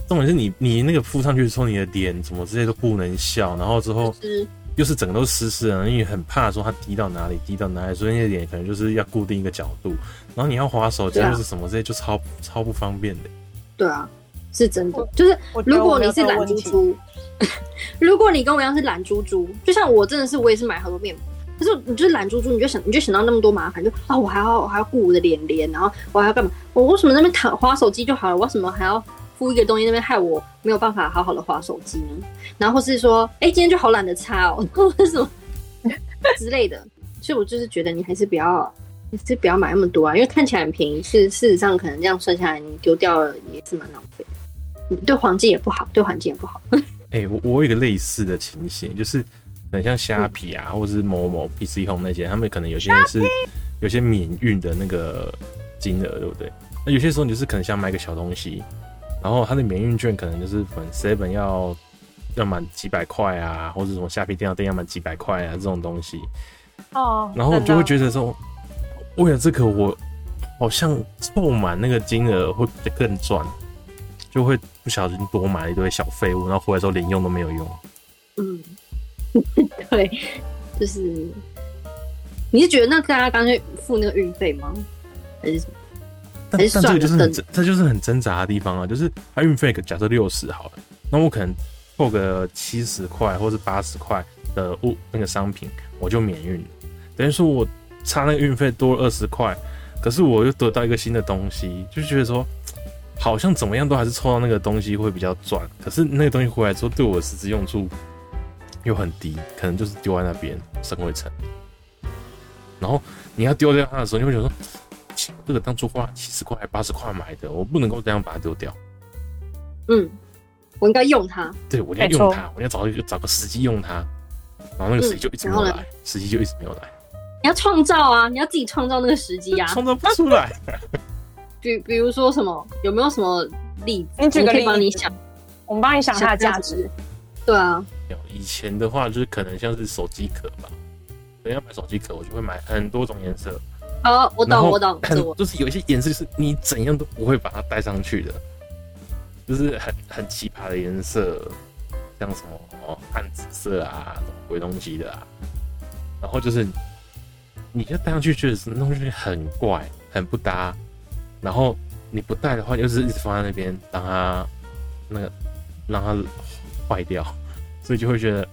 重点是你你那个敷上去之后，你的脸怎么这些都不能笑，然后之后。就是又是整个都湿湿的，因为很怕说它滴到哪里，滴到哪里，所以那个脸可能就是要固定一个角度，然后你要滑手机或是什么这些就超超不方便的。对啊，是真的，就是如果你是懒猪猪，如果你跟我一样是懒猪猪，就像我真的是我也是买很多面膜，可是你就是懒猪猪，你就想你就想到那么多麻烦，就啊我还要我还要顾我的脸脸，然后我还要干嘛？我为什么那边躺滑手机就好了？我为什么还要？敷一个东西那边害我没有办法好好的滑手机呢，然后是说，哎、今天就好懒得擦哦，或者什么之类的，所以我就是觉得你还是不要，还是不要买那么多啊，因为看起来很便宜，是事实上可能这样算下来，你丢掉了也是蛮浪费，对环境也不好，对环境也不好。哎、我我有一个类似的情形，就是很像虾皮啊，嗯、或者是某某 PC Home 那些，他们可能有些人是有些免运的那个金额，对不对？那有些时候你就是可能想买个小东西。然后它的免运券可能就是本 seven 要要满几百块啊，或者什么虾皮电脑店要满几百块啊这种东西。哦。然后我就会觉得说，为了这个我好像凑满那个金额会更赚，就会不小心多买了一堆小废物，然后回来之后连用都没有用。嗯，对，就是你是觉得那大家干脆付那个运费吗？还是什么？但这个就是很，这就是很挣扎的地方啊！就是它运费假设六十好了，那我可能扣个七十块或是八十块的物那个商品，我就免运，等于说我差那个运费多了二十块，可是我又得到一个新的东西，就觉得说好像怎么样都还是抽到那个东西会比较赚，可是那个东西回来之后对我实质用处又很低，可能就是丢在那边生灰尘，然后你要丢掉它的时候，你会觉得说。这个当初花七十块、八十块买的，我不能够这样把它丢掉。嗯，我应该用它。对，我要用它，我要找一个找个时机用它。然后那个时机就一直没有来，时机就一直没有来。你要创造啊！你要自己创造那个时机啊！创造不出来。比比如说什么？有没有什么例子？你举个例子，帮你想，我们帮你想它的价值。对啊。以前的话，就是可能像是手机壳吧。等要买手机壳，我就会买很多种颜色。哦，我懂，我懂，就是有一些颜色是你怎样都不会把它戴上去的，就是很很奇葩的颜色，像什么哦暗紫色啊，什么鬼东西的啊，然后就是你就戴上去，觉得是那东西很怪，很不搭，然后你不戴的话，就是一直放在那边，让它那个让它坏掉，所以就会觉得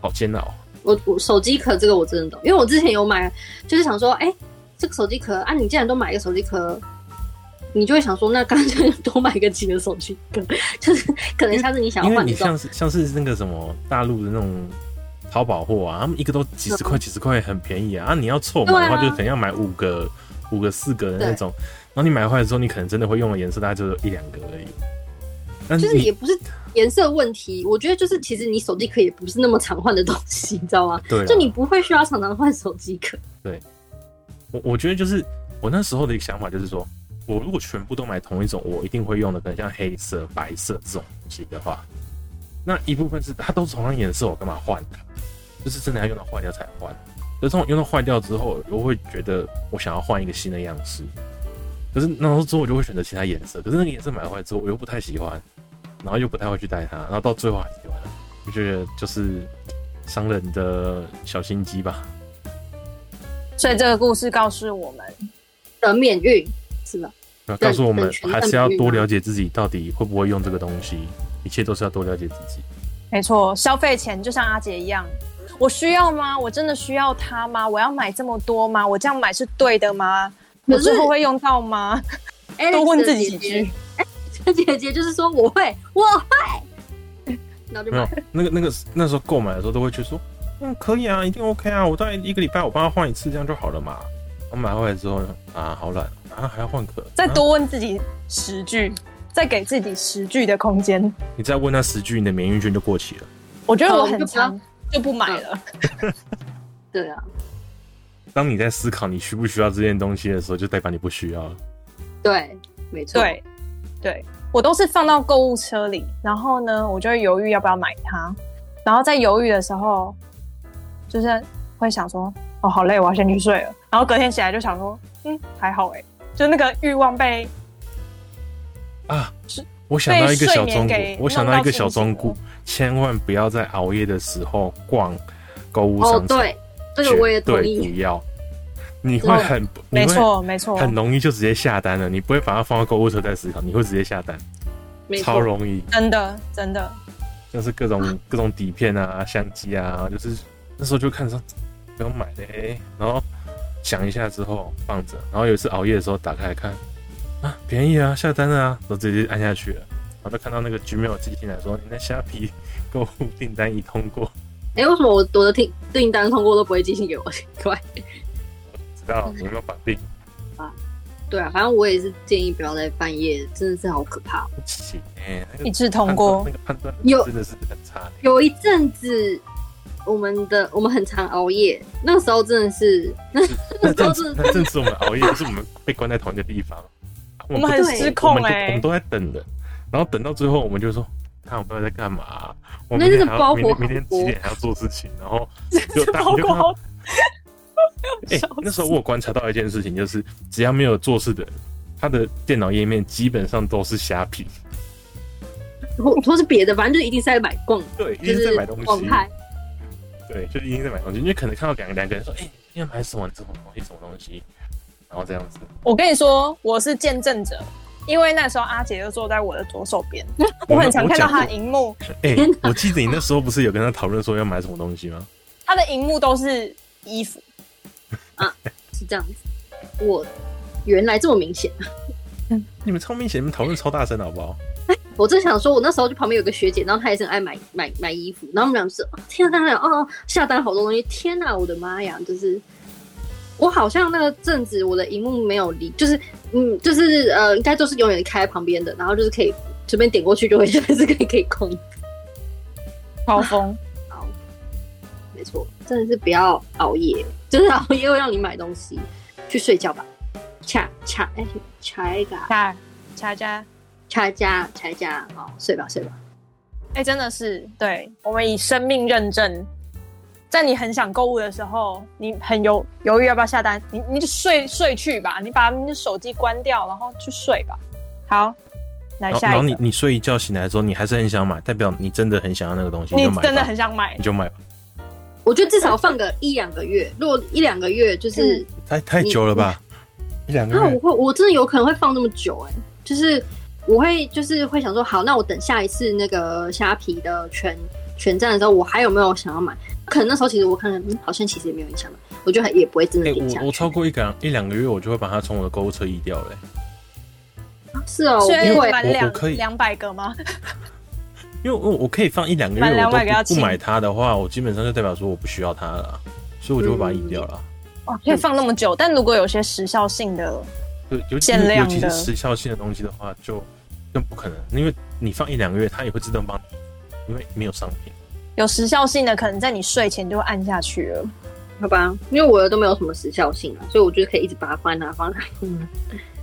好煎熬。我我手机壳这个我真的懂，因为我之前有买，就是想说，哎、欸。这个手机壳啊，你既然都买一个手机壳，你就会想说，那干脆多买个几个手机壳，就是可能下次你想要换，你像是像是那个什么大陆的那种淘宝货啊，他们一个都几十块几十块，很便宜啊。啊，你要凑满的话，就可能要买五个、五个、四个的那种。然后你买回来之后，你可能真的会用的颜色大概就一两个而已。就是也不是颜色问题，我觉得就是其实你手机壳也不是那么常换的东西，你知道吗？对，就你不会需要常常换手机壳。对。我我觉得就是我那时候的一个想法，就是说我如果全部都买同一种，我一定会用的，可能像黑色、白色这种东西的话，那一部分是它都是同样颜色，我干嘛换它？就是真的要用到坏掉才换。可是这种用到坏掉之后，我会觉得我想要换一个新的样式。可是那时候之后我就会选择其他颜色，可是那个颜色买回来之后我又不太喜欢，然后又不太会去带它，然后到最后还是丢了。我觉得就是商人的小心机吧。所以这个故事告诉我们，的免运，是吧？那告诉我们，还是要多了解自己到底会不会用这个东西，一切都是要多了解自己。没错，消费前就像阿杰一样，我需要吗？我真的需要它吗？我要买这么多吗？我这样买是对的吗？我之后会用到吗？多问自己几句。姐姐就是说我会，我会。没有，那个那个那时候购买的时候都会去说，嗯，可以啊，一定 OK 啊，我大概一个礼拜我帮他换一次，这样就好了嘛。我买回来之后啊，好懒啊，还要换壳。再多问自己十句，再给自己十句的空间。你再问他十句，你的免疫券就过期了。我觉得我很常就不买了。对啊。当你在思考你需不需要这件东西的时候，就代表你不需要了。对，没错。对，对我都是放到购物车里，然后呢，我就会犹豫要不要买它。然后在犹豫的时候，就是会想说。哦，好累，我要先去睡了。然后隔天起来就想说，嗯，还好哎，就那个欲望被啊，是我想到一个小忠告，我想到一个小忠告，千万不要在熬夜的时候逛购物商场。哦，对，这个我也同意。不要，你会很没错没错，很容易就直接下单了。你不会把它放到购物车再思考，你会直接下单，超容易，真的真的。就是各种各种底片啊、相机啊，就是那时候就看上。不用买的哎，然后想一下之后放着，然后有一次熬夜的时候打开来看，啊，便宜啊，下单了啊，都直接按下去了，然后就看到那个 Gmail 寄进来说，你的虾皮购物订单已通过。哎、欸，为什么我我的订订单通过都不会寄信给我？奇怪，知道你有没有绑定啊？对啊，反正我也是建议不要在半夜，真的是好可怕。不行哎，一致通过，那个判断有真的是很差。有一阵子。我们的我们很常熬夜，那个时候真的是，那那阵子那阵子我们熬夜，就是我们被关在同一个地方，我们很失控哎，我们都在等的，然后等到最后我们就说，看我们在干嘛？我们那个包裹，明天几点还要做事情？然后就 大家就看到，哎，那时候我有观察到一件事情，就是只要没有做事的人，他的电脑页面基本上都是虾皮，或或是别的，反正就一定是在买逛，对，一定是在买东西。对，就一定在买东西，因为可能看到两个两个人说：“哎、欸，你要买什么？什么东西？什么东西？”然后这样子。我跟你说，我是见证者，因为那时候阿杰就坐在我的左手边，我很常看到他的荧幕。哎、欸，我记得你那时候不是有跟他讨论说要买什么东西吗？他的荧幕都是衣服啊，是这样子。我原来这么明显，你们超明显，你们讨论超大声，好不好？我正想说，我那时候就旁边有个学姐，然后她也是很爱买买买衣服，然后我们俩就是天哪，他俩哦下单好多东西，天哪，我的妈呀！就是我好像那个阵子我的荧幕没有离，就是嗯，就是呃，应该都是永远开在旁边的，然后就是可以随便点过去就会就是可以可以空。超疯，真的是不要熬夜，就是 熬夜会让你买东西，去睡觉吧，恰恰哎，恰一个恰恰家。恰家，恰家，好，睡吧，睡吧。哎、欸，真的是，对，我们以生命认证，在你很想购物的时候，你很犹犹豫要不要下单，你你就睡睡去吧，你把你的手机关掉，然后去睡吧。好，来下一。然后你你睡一觉醒来之后，你还是很想买，代表你真的很想要那个东西，你，你真的很想买，你就买吧。我觉得至少放个一两个月，如果一两个月就是、嗯、太太久了吧？一两个月，那我会，我真的有可能会放那么久、欸，哎，就是。我会就是会想说，好，那我等下一次那个虾皮的全全站的时候，我还有没有想要买？可能那时候其实我看看，嗯，好像其实也没有影响，我觉得也不会真的影响、欸。我我超过一两一两个月，我就会把它从我的购物车移掉嘞、欸。是哦，所以我两我可以两百个吗？因为我我可以放一两个月，我都不不买它的话，我基本上就代表说我不需要它了，所以我就会把它移掉了。哇、嗯，可以放那么久，但如果有些时效性的，对，限量的，尤其是时效性的东西的话，就。更不可能，因为你放一两个月，它也会自动帮你，因为没有商品。有时效性的，可能在你睡前就会按下去了，好吧？因为我的都没有什么时效性啊，所以我觉得可以一直把它放在那，放在那。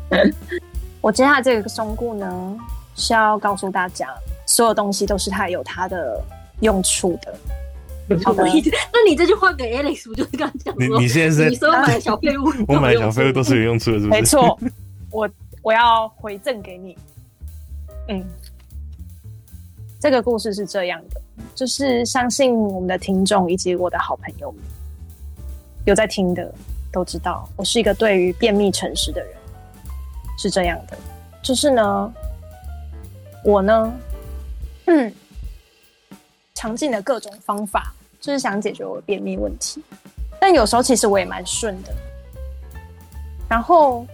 嗯，我接下来这个忠告呢，是要告诉大家，所有东西都是它有它的用处的。好的，那你这句话给 Alex 不就是刚刚讲？你你现在是？你说买的小废物，我买的小废物都是有用处的，是不是？没错，我我要回赠给你。嗯，这个故事是这样的，就是相信我们的听众以及我的好朋友们有在听的，都知道，我是一个对于便秘诚实的人，是这样的，就是呢，我呢，嗯，尝尽了各种方法，就是想解决我的便秘问题，但有时候其实我也蛮顺的，然后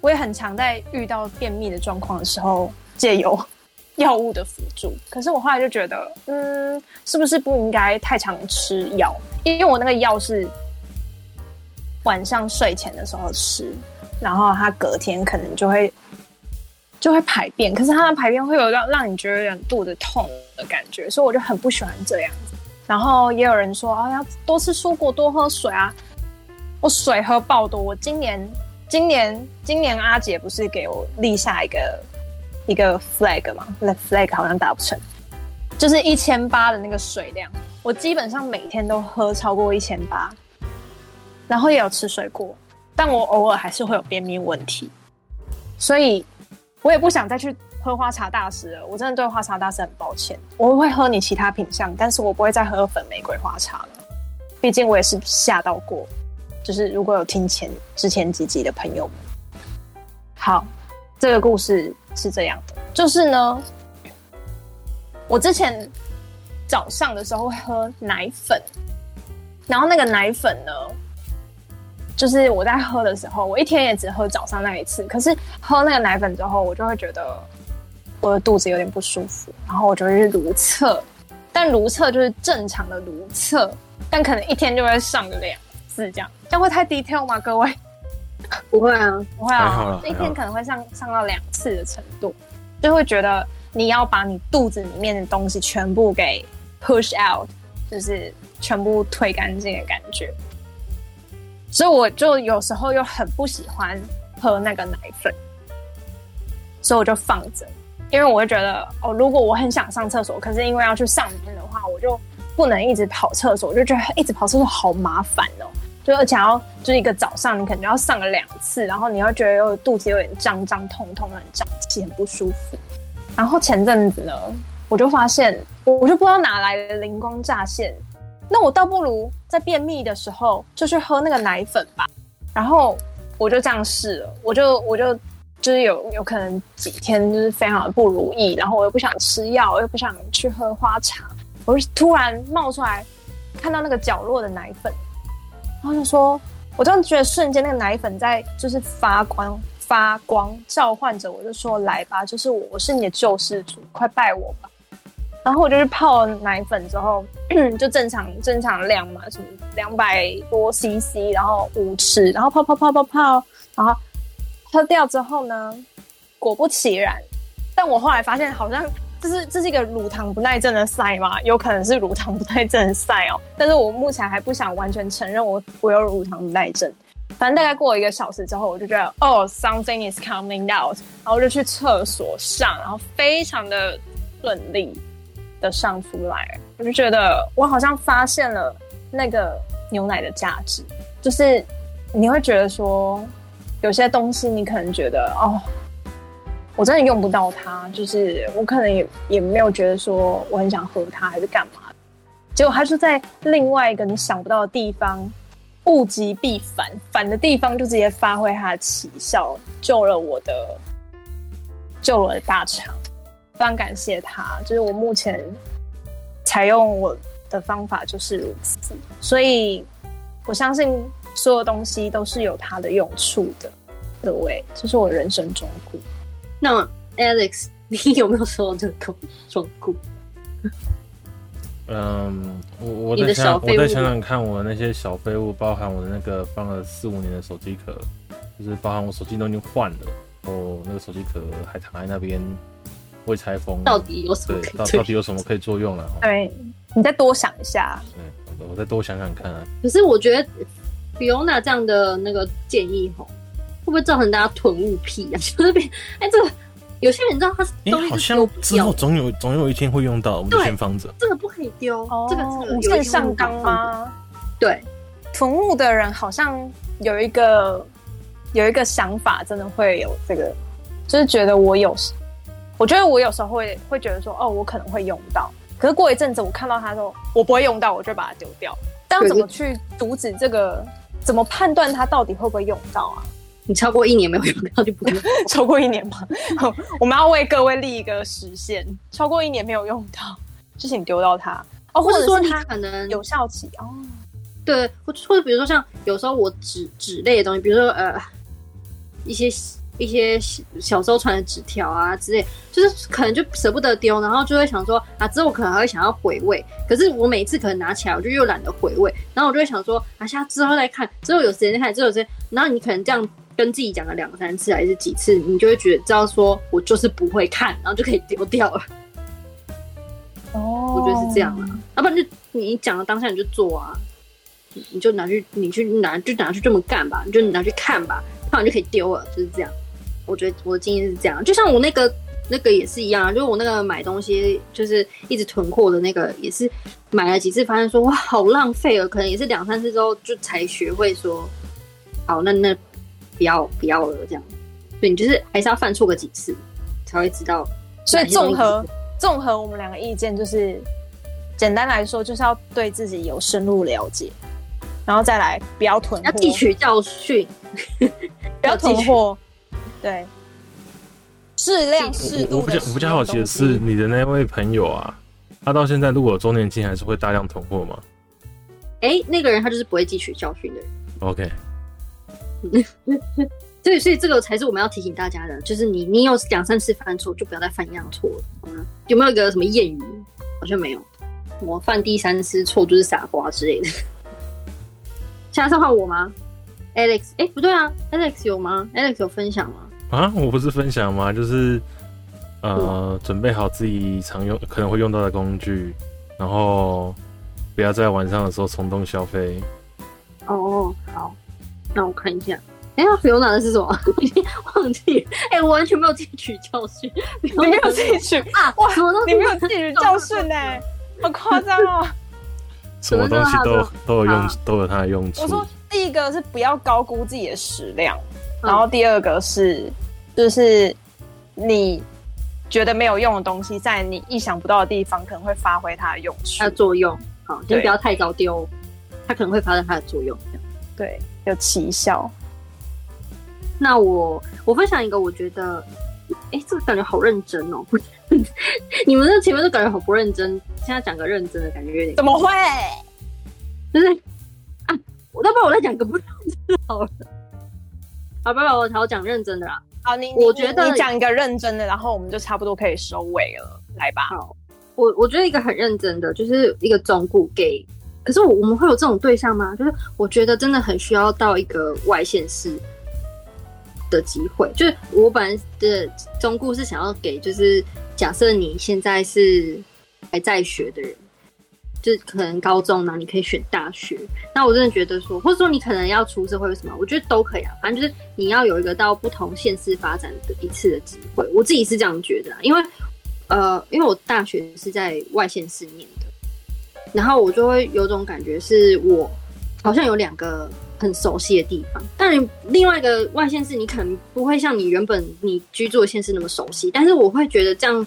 我也很常在遇到便秘的状况的时候，借由 药物的辅助，可是我后来就觉得，嗯，是不是不应该太常吃药？因为我那个药是晚上睡前的时候吃，然后它隔天可能就会就会排便，可是它的排便会有让让你觉得有点肚子痛的感觉，所以我就很不喜欢这样子。然后也有人说啊，要多吃蔬果，多喝水啊。我水喝爆多，我今年今年今年阿姐不是给我立下一个一个 flag 吗？那 flag 好像达不成，就是一千八的那个水量。我基本上每天都喝超过一千八，然后也有吃水果，但我偶尔还是会有便秘问题，所以我也不想再去喝花茶大师了。我真的对花茶大师很抱歉，我会喝你其他品相，但是我不会再喝粉玫瑰花茶了。毕竟我也是吓到过，就是如果有听前之前几集的朋友们，好，这个故事是这样的，就是呢，我之前。早上的时候会喝奶粉，然后那个奶粉呢，就是我在喝的时候，我一天也只喝早上那一次。可是喝那个奶粉之后，我就会觉得我的肚子有点不舒服，然后我就会去如厕，但如厕就是正常的如厕，但可能一天就会上个两次这样，这样会太 detail 吗？各位？不会啊，不会啊，一天可能会上上到两次的程度，就会觉得你要把你肚子里面的东西全部给。push out 就是全部推干净的感觉，所以我就有时候又很不喜欢喝那个奶粉，所以我就放着，因为我会觉得哦，如果我很想上厕所，可是因为要去上班的话，我就不能一直跑厕所，我就觉得一直跑厕所好麻烦哦，就而且要就是一个早上你可能要上个两次，然后你会觉得有肚子有点胀胀痛痛的，很胀气，很不舒服。然后前阵子呢，我就发现。我就不知道哪来的灵光乍现，那我倒不如在便秘的时候就去喝那个奶粉吧。然后我就这样试了，我就我就就是有有可能几天就是非常的不如意，然后我又不想吃药，我又不想去喝花茶，我就突然冒出来看到那个角落的奶粉，然后就说，我当时觉得瞬间那个奶粉在就是发光发光召唤着我，就说来吧，就是我，我是你的救世主，快拜我吧。然后我就去泡奶粉之后，就正常正常量嘛，什么两百多 CC，然后五匙，然后泡泡泡泡泡，然后喝掉之后呢，果不其然，但我后来发现好像这是这是一个乳糖不耐症的 sign 嘛，有可能是乳糖不耐症的塞哦，但是我目前还不想完全承认我我有乳糖不耐症。反正大概过了一个小时之后，我就觉得哦，something is coming out，然后我就去厕所上，然后非常的顺利。的上出来，我就觉得我好像发现了那个牛奶的价值，就是你会觉得说，有些东西你可能觉得哦，我真的用不到它，就是我可能也也没有觉得说我很想喝它还是干嘛，结果它是在另外一个你想不到的地方，物极必反，反的地方就直接发挥它的奇效，救了我的，救了我的大肠。非常感谢他，就是我目前采用我的方法就是如此，所以我相信所有东西都是有它的用处的。各位，这是我人生忠告。那 Alex，你有没有收到这个忠告？嗯，我我再想，我再想想看，我的那些小废物，包含我的那个放了四五年的手机壳，就是包含我手机都已经换了，然后那个手机壳还躺在那边。未拆封，到底有什么？到到底有什么可以作用了？对，你再多想一下。对，我再多想想看啊。可是我觉得 Fiona 这样的那个建议吼，会不会造成大家囤物癖啊？就是变哎，这个有些人知道他东西好像之后总有总有一天会用到，我们先放着。这个不可以丢，这个无限上纲吗？对，囤物的人好像有一个有一个想法，真的会有这个，就是觉得我有。我觉得我有时候会会觉得说，哦，我可能会用到，可是过一阵子我看到他说我不会用到，我就把它丢掉。但要怎么去阻止这个怎么判断它到底会不会用到啊？你超过一年没有用到就不用。超过一年吗？我们要为各位立一个时限，超过一年没有用到，就请丢到它哦，或者说它可能有效期哦。对，或或者比如说像有时候我纸纸类的东西，比如说呃一些一些小时候传的纸条啊之类，就是可能就舍不得丢，然后就会想说啊之后可能还会想要回味，可是我每次可能拿起来我就又懒得回味，然后我就会想说啊下之后再看，之后有时间再看，之后有时间，然后你可能这样跟自己讲了两三次还是几次，你就会觉得知道说我就是不会看，然后就可以丢掉了。哦，我觉得是这样啊，要不然就你讲了当下你就做啊。你就拿去，你去拿，就拿去这么干吧，你就拿去看吧，看完就可以丢了，就是这样。我觉得我的经验是这样，就像我那个那个也是一样啊，就是我那个买东西就是一直囤货的那个，也是买了几次，发现说哇好浪费了，可能也是两三次之后就才学会说，好那那不要不要了这样。所以你就是还是要犯错个几次才会知道。所以综合综合我们两个意见，就是简单来说，就是要对自己有深入了解。然后再来，不要囤货，要汲取教训，不要囤货。对，适量适度。我比较我比较好奇的是，你的那位朋友啊，他到现在如果有周年庆，还是会大量囤货吗？哎，那个人他就是不会汲取教训的人。OK。所以，所以这个才是我们要提醒大家的，就是你你有两三次犯错，就不要再犯一样错了。嗯，有没有一个什么谚语？好像没有。我犯第三次错就是傻瓜之类的。现在是换我吗？Alex，哎、欸，不对啊，Alex 有吗？Alex 有分享吗？啊，我不是分享吗？就是呃，准备好自己常用可能会用到的工具，然后不要在晚上的时候冲动消费。哦，好，那我看一下。哎、欸，菲欧娜的是什么？已 经忘记。哎、欸，我完全没有汲取教训。你没有汲取啊？哇，你没有汲取教训呢、欸？好夸张哦。什么东西都都有用，都有它的用处。我说第一个是不要高估自己的食量，嗯、然后第二个是就是你觉得没有用的东西，在你意想不到的地方可能会发挥它的用处、它的作用。好，先不要太早丢，它可能会发生它的作用。对，有奇效。那我我分享一个，我觉得，哎、欸，这个感觉好认真哦。你们这前面都感觉好不认真，现在讲个认真的感觉有点……怎么会？就是啊，我要不然我再讲个不认真的好了。好，不然我好讲认真的啦。好，你我觉得你讲一个认真的，然后我们就差不多可以收尾了。来吧。好，我我觉得一个很认真的，就是一个中顾给。可是我我们会有这种对象吗？就是我觉得真的很需要到一个外县市的机会。就是我本来的中顾是想要给，就是。假设你现在是还在学的人，就是可能高中呢，你可以选大学。那我真的觉得说，或者说你可能要出社会什么，我觉得都可以啊。反正就是你要有一个到不同县市发展的一次的机会。我自己是这样觉得啊，因为呃，因为我大学是在外县市念的，然后我就会有种感觉，是我好像有两个。很熟悉的地方，但另外一个外县市，你可能不会像你原本你居住的县市那么熟悉。但是我会觉得这样，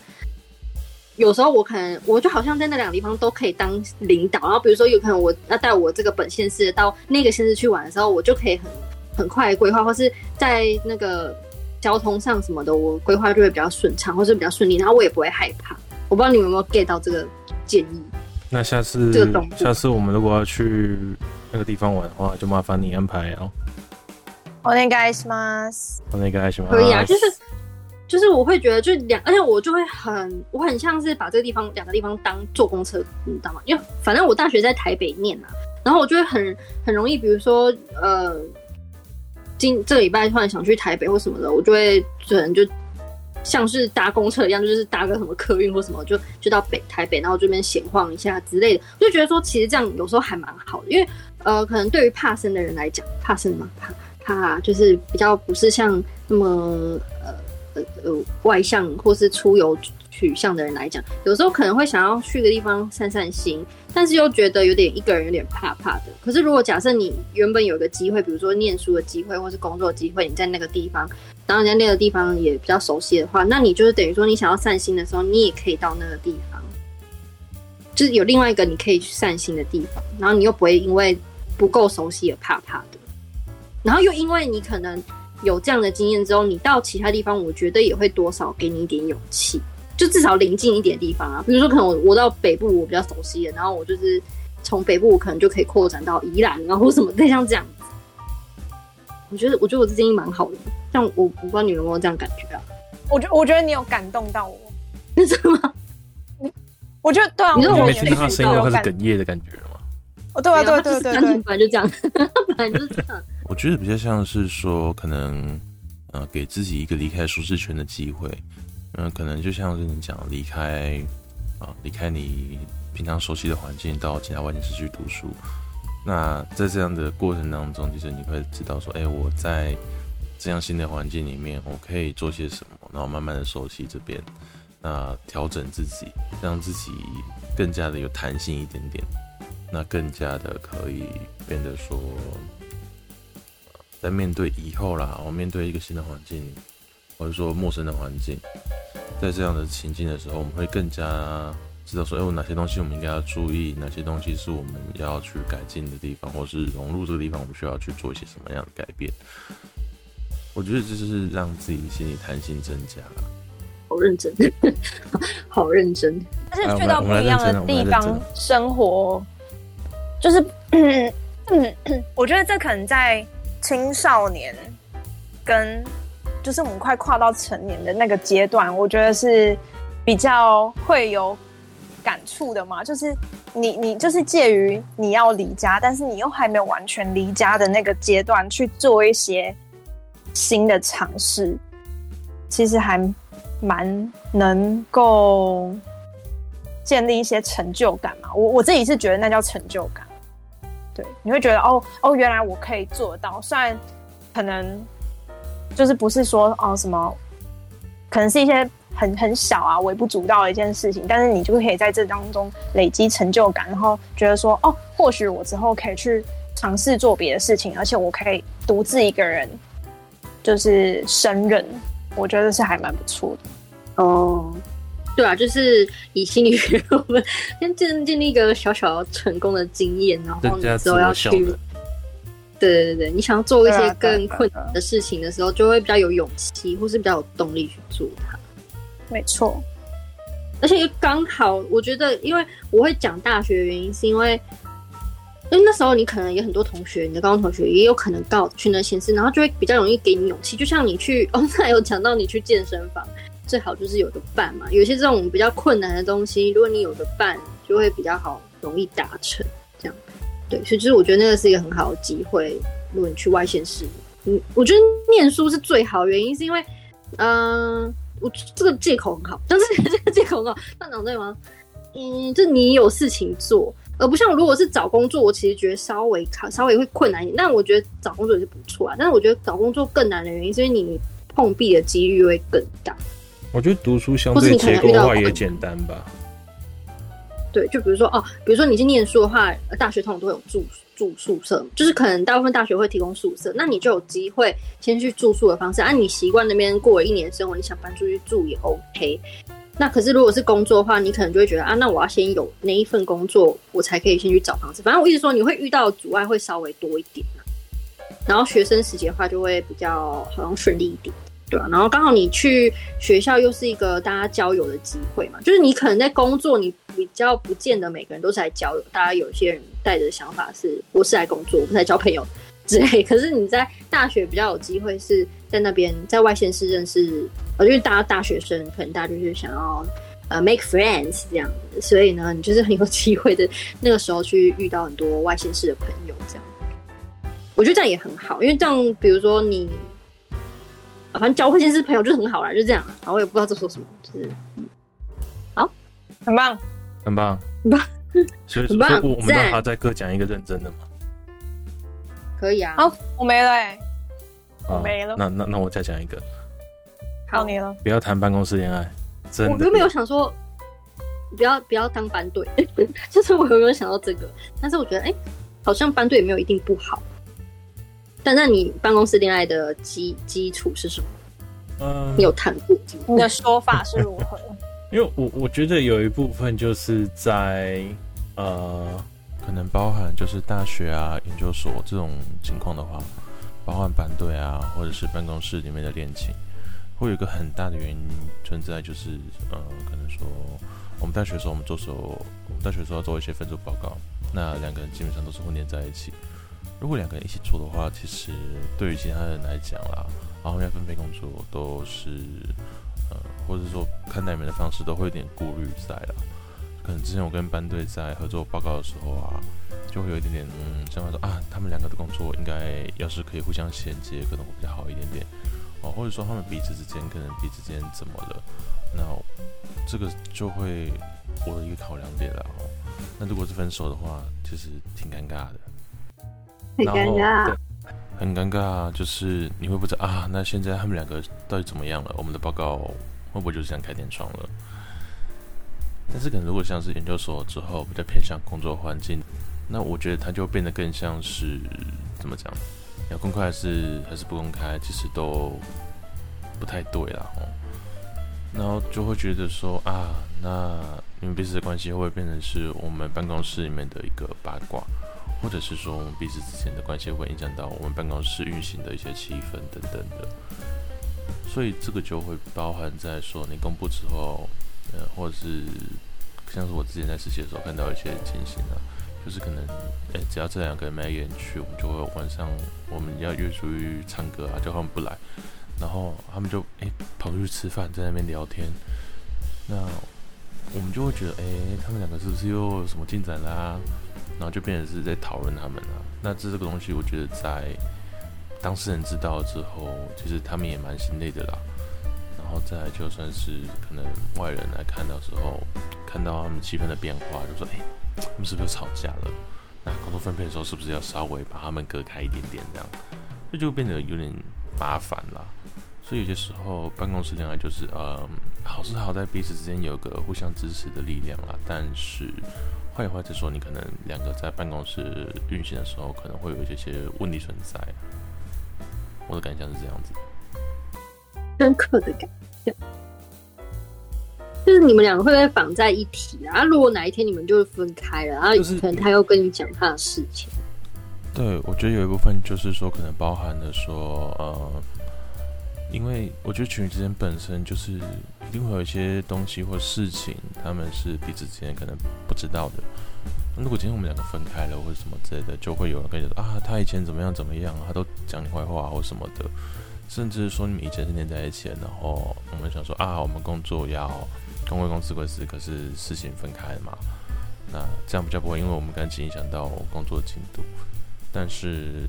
有时候我可能我就好像在那两个地方都可以当领导。然后比如说有可能我要带我这个本县市到那个县市去玩的时候，我就可以很很快规划，或是在那个交通上什么的，我规划就会比较顺畅，或是比较顺利。然后我也不会害怕。我不知道你们有没有 get 到这个建议？那下次这个下次我们如果要去。那个地方玩的话，就麻烦你安排哦。お愿いします。お愿いします。可以啊，就是 就是我会觉得，就两，而且我就会很，我很像是把这个地方两个地方当坐公车，你知道吗？因为反正我大学在台北念啊，然后我就会很很容易，比如说呃，今这个礼拜突然想去台北或什么的，我就会可能就。像是搭公车一样，就是搭个什么客运或什么，就就到北台北，然后这边闲晃一下之类的，就觉得说其实这样有时候还蛮好的，因为呃，可能对于怕生的人来讲，怕生嘛，怕怕就是比较不是像那么呃呃外向或是出游取向的人来讲，有时候可能会想要去个地方散散心，但是又觉得有点一个人有点怕怕的。可是如果假设你原本有个机会，比如说念书的机会或是工作机会，你在那个地方。当人家那个地方也比较熟悉的话，那你就是等于说，你想要散心的时候，你也可以到那个地方，就是有另外一个你可以去散心的地方，然后你又不会因为不够熟悉而怕怕的。然后又因为你可能有这样的经验之后，你到其他地方，我觉得也会多少给你一点勇气，就至少临近一点地方啊。比如说，可能我我到北部我比较熟悉的，然后我就是从北部我可能就可以扩展到宜兰，然后什么类像这样子。我觉得，我觉得我这建议蛮好的。像我，我不知道你有没有这样感觉啊？我觉，我觉得你有感动到我，是什么？我觉得对啊，你没听到他声音后开始哽咽的感觉？哦，对啊，对对对对，本来就这样，本来就是这样。我觉得比较像是说，可能呃，给自己一个离开舒适圈的机会。嗯、呃，可能就像是你讲离开啊，离开你平常熟悉的环境，到其他外县市去读书。那在这样的过程当中，其实你会知道说，哎、欸，我在这样新的环境里面，我可以做些什么，然后慢慢的熟悉这边，那调整自己，让自己更加的有弹性一点点，那更加的可以变得说，在面对以后啦，我面对一个新的环境，或者说陌生的环境，在这样的情境的时候，我们会更加。知道说，哎，我哪些东西我们应该要注意？哪些东西是我们要去改进的地方，或是融入这个地方，我们需要去做一些什么样的改变？我觉得这就是让自己心理弹性增加。好认真，好认真。但是去到不一样的地方生活，就是，我觉得这可能在青少年跟就是我们快跨到成年的那个阶段，我觉得是比较会有。感触的嘛，就是你你就是介于你要离家，但是你又还没有完全离家的那个阶段，去做一些新的尝试，其实还蛮能够建立一些成就感嘛。我我自己是觉得那叫成就感，你会觉得哦哦，原来我可以做到，虽然可能就是不是说哦什么，可能是一些。很很小啊，微不足道的一件事情，但是你就可以在这当中累积成就感，然后觉得说，哦，或许我之后可以去尝试做别的事情，而且我可以独自一个人就是胜任，我觉得是还蛮不错的。哦，对啊，就是以心理学，我们先建建立一个小小成功的经验，然后你之后要去，对对对，你想要做一些更困难的事情的时候，就会比较有勇气，或是比较有动力去做它。没错，而且刚好，我觉得，因为我会讲大学的原因，是因为，因为那时候你可能有很多同学，你的高中同学也有可能告去那县市，然后就会比较容易给你勇气。就像你去，哦，那有讲到你去健身房，最好就是有个伴嘛。有些这种比较困难的东西，如果你有个伴，就会比较好，容易达成。这样，对，所以就是我觉得那个是一个很好的机会。如果你去外县市，嗯，我觉得念书是最好的原因，是因为，嗯、我这个借口很好，但是 这个借口很好，那讲对吗？嗯，就你有事情做，而不像如果是找工作，我其实觉得稍微卡，稍微会困难一点。但我觉得找工作也是不错啊。但是我觉得找工作更难的原因，是因为你碰壁的几率会更大。我觉得读书相对结构化也简单吧。对，就比如说哦，比如说你去念书的话，大学通常都会有住住宿舍，就是可能大部分大学会提供宿舍，那你就有机会先去住宿的方式，按、啊、你习惯那边过了一年生活，你想搬出去住也 OK。那可是如果是工作的话，你可能就会觉得啊，那我要先有那一份工作，我才可以先去找房子。反正我一直说你会遇到阻碍会稍微多一点，然后学生时节的话就会比较好像顺利一点。对啊，然后刚好你去学校又是一个大家交友的机会嘛，就是你可能在工作，你比较不见得每个人都是来交友，大家有些人带着想法是我是来工作，我不是来交朋友之类。可是你在大学比较有机会是在那边在外县市认识，呃，因为大家大学生可能大家就是想要呃 make friends 这样子，所以呢，你就是很有机会的那个时候去遇到很多外县市的朋友，这样，我觉得这样也很好，因为这样比如说你。反正交会先是朋友就很好啦，就这样。然后我也不知道在说什么，就是好，很棒，很棒，很棒。所以，所以我们让他再各讲一个认真的嘛？可以啊。好，我没了哎，我没了。那那那我再讲一个。好，你了。不要谈办公室恋爱。真的。我都没有想说，不要不要当班队，就是我有没有想到这个？但是我觉得，哎、欸，好像班队也没有一定不好。但那你办公室恋爱的基基础是什么？嗯，你有谈过？你的说法是如何？因为我我觉得有一部分就是在呃，可能包含就是大学啊、研究所这种情况的话，包含班队啊，或者是办公室里面的恋情，会有一个很大的原因存在，就是呃，可能说我们大学的时候，我们做时候，我们大学的时候要做一些分组报告，那两个人基本上都是混黏在一起。如果两个人一起做的话，其实对于其他人来讲啦，然后要分配工作都是呃，或者说看待你们的方式都会有点顾虑在啦。可能之前我跟班队在合作报告的时候啊，就会有一点点嗯，想法说啊，他们两个的工作应该要是可以互相衔接，可能会比较好一点点哦，或者说他们彼此之间可能彼此之间怎么了，那这个就会我的一个考量点了哦。那如果是分手的话，其实挺尴尬的，很尴尬，很尴尬，就是你会不知道啊，那现在他们两个到底怎么样了？我们的报告会不会就是这样开天窗了？但是可能如果像是研究所之后比较偏向工作环境，那我觉得它就变得更像是怎么讲？要公开还是还是不公开，其实都不太对啦哦。然后就会觉得说啊，那你们彼此的关系会不会变成是我们办公室里面的一个八卦，或者是说我们彼此之间的关系会影响到我们办公室运行的一些气氛等等的。所以这个就会包含在说你公布之后。呃，或者是像是我之前在实习的时候看到一些情形啊，就是可能，哎，只要这两个人没演去，我们就会晚上我们要约出去唱歌啊，叫他们不来，然后他们就哎跑出去吃饭，在那边聊天，那我们就会觉得，哎，他们两个是不是又有什么进展啦、然后就变成是在讨论他们啊。那这这个东西，我觉得在当事人知道之后，其实他们也蛮心累的啦。然后再来，就算是可能外人来看到时候，看到他们气氛的变化，就说：“哎，他们是不是吵架了？那工作分配的时候，是不是要稍微把他们隔开一点点？这样，这就变得有点麻烦了。所以有些时候，办公室恋爱就是，嗯，好是好在彼此之间有个互相支持的力量啦。但是，坏话就说，你可能两个在办公室运行的时候，可能会有一些些问题存在。我的感想是这样子。”深刻的感觉，就是你们两个会不会绑在一起啊？如果哪一天你们就是分开了，然后可能他又跟你讲他的事情。对，我觉得有一部分就是说，可能包含了说，呃，因为我觉得情侣之间本身就是一定会有一些东西或事情，他们是彼此之间可能不知道的。如果今天我们两个分开了或者什么之类的，就会有人跟你说啊，他以前怎么样怎么样，他都讲你坏话或什么的。甚至说你们以前是黏在一起，然后我们想说啊，我们工作要公归公，私归私，可是事情分开了嘛，那这样比较不会，因为我们感情影响到工作进度。但是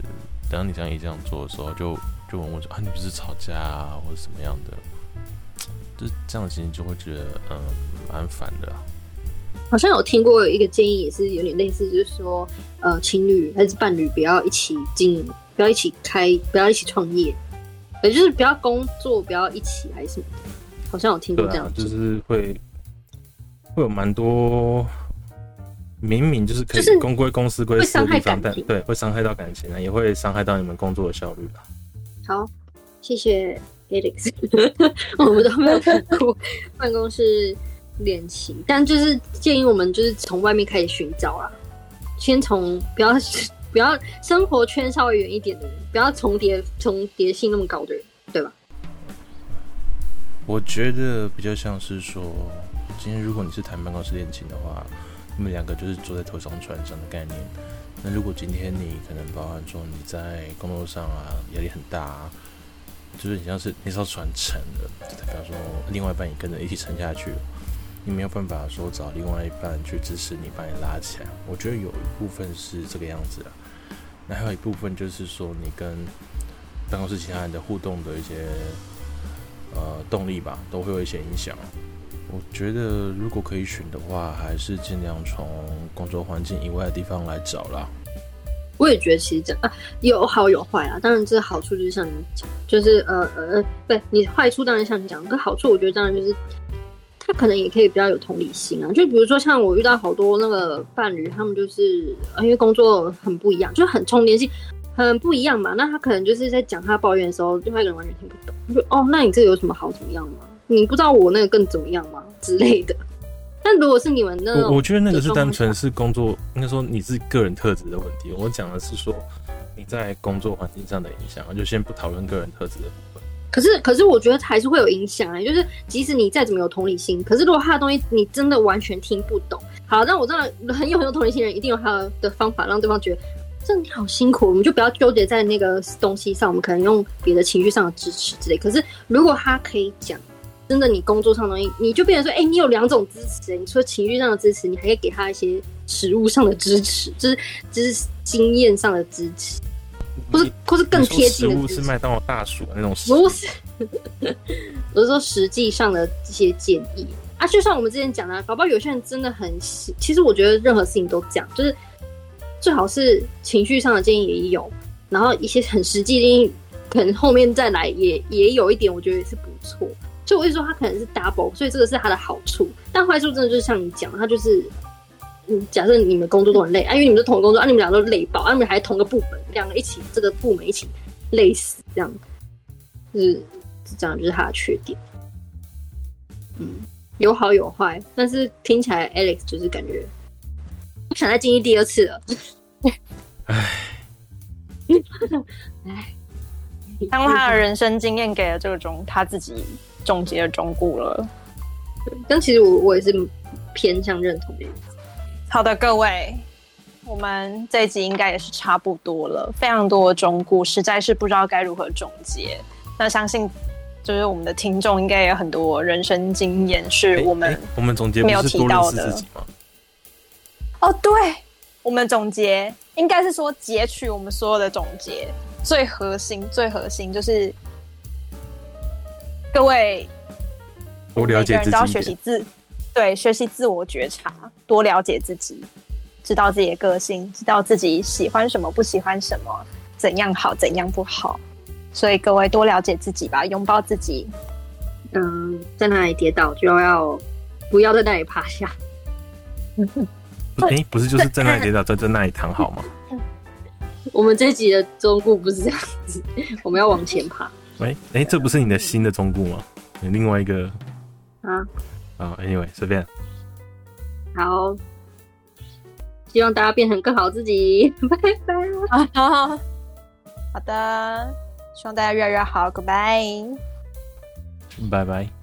当你这样一这样做的时候，就就问我说啊，你不是吵架啊，或者什么样的？就是这样的情形就会觉得嗯蛮烦的。好像有听过一个建议，也是有点类似，就是说呃，情侣还是伴侣不要一起经营，不要一起开，不要一起创业。也就是不要工作，不要一起还是什么的，好像有听过这样，就是会会有蛮多明明就是可以公归公，私归私的地方，但对会伤害到感情啊，也会伤害到你们工作的效率吧。好，谢谢 Alex，我们都没有看过 办公室恋情，但就是建议我们就是从外面开始寻找啊，先从不要。不要生活圈稍微远一点的人，不要重叠重叠性那么高的人，对吧？我觉得比较像是说，今天如果你是谈办公室恋情的话，你们两个就是坐在同艘船上的概念。那如果今天你可能包含说你在工作上啊压力很大啊，就是你像是那艘船沉了，就代表说另外一半也跟着一起沉下去了。你没有办法说找另外一半去支持你，把你拉起来。我觉得有一部分是这个样子啊，那还有一部分就是说你跟办公室其他人的互动的一些呃动力吧，都会有一些影响。我觉得如果可以选的话，还是尽量从工作环境以外的地方来找啦。我也觉得其实这样啊，有好有坏啊。当然，这个好处就是像你讲，就是呃呃，对你坏处当然像你讲，可好处我觉得当然就是。他可能也可以比较有同理心啊，就比如说像我遇到好多那个伴侣，他们就是因为工作很不一样，就很充电性很不一样嘛。那他可能就是在讲他抱怨的时候，另外一个人完全听不懂。就哦，那你这有什么好怎么样吗？你不知道我那个更怎么样吗？之类的。但如果是你们那种，我我觉得那个是单纯是工作，应该说你是个人特质的问题。我讲的是说。你在工作环境上的影响，就先不讨论个人特质的部分。可是，可是我觉得还是会有影响哎，就是即使你再怎么有同理心，可是如果他的东西你真的完全听不懂，好，那我知道很有很有同理心的人一定有他的方法让对方觉得，这你好辛苦，我们就不要纠结在那个东西上，我们可能用别的情绪上的支持之类。可是如果他可以讲，真的你工作上的东西，你就变成说，哎、欸，你有两种支持，你除了情绪上的支持，你还可以给他一些实物上的支持，就是就是经验上的支持。或是或是更贴近的，食物是麦当劳大薯那种食物，不是，我是说实际上的这些建议啊，就像我们之前讲的，搞不好有些人真的很，其实我觉得任何事情都讲，就是最好是情绪上的建议也有，然后一些很实际的建议，可能后面再来也也有一点，我觉得也是不错。所以我就说他可能是 double，所以这个是他的好处，但坏处真的就是像你讲，他就是。嗯假设你们工作都很累啊，因为你们是同工作啊，你们俩都累爆啊，你们还同个部门，两个一起这个部门一起累死，这样，就是这样，就是他的缺点。嗯，有好有坏，但是听起来 Alex 就是感觉不想再经历第二次了。唉，唉，当他的人生经验给了这个中，他自己总结了忠告了。但其实我我也是偏向认同的。好的，各位，我们这一集应该也是差不多了，非常多的忠告，实在是不知道该如何总结。那相信就是我们的听众应该也有很多人生经验，是我们我们总结没有提到的。哦，对，我们总结应该是说截取我们所有的总结，最核心、最核心就是各位多了解自己，都要学习自。对，学习自我觉察，多了解自己，知道自己的个性，知道自己喜欢什么，不喜欢什么，怎样好，怎样不好。所以各位多了解自己吧，拥抱自己。嗯，在那里跌倒就要不要在那里趴下。哎、欸，不是就是在那里跌倒，在在那里躺好吗？我们这一集的忠告不是这样子，我们要往前爬。喂，哎、欸，这不是你的新的中顾吗？你另外一个啊。啊，Anyway，随便。好，希望大家变成更好自己。拜拜。好，好的，希望大家越来越好。Goodbye。拜拜。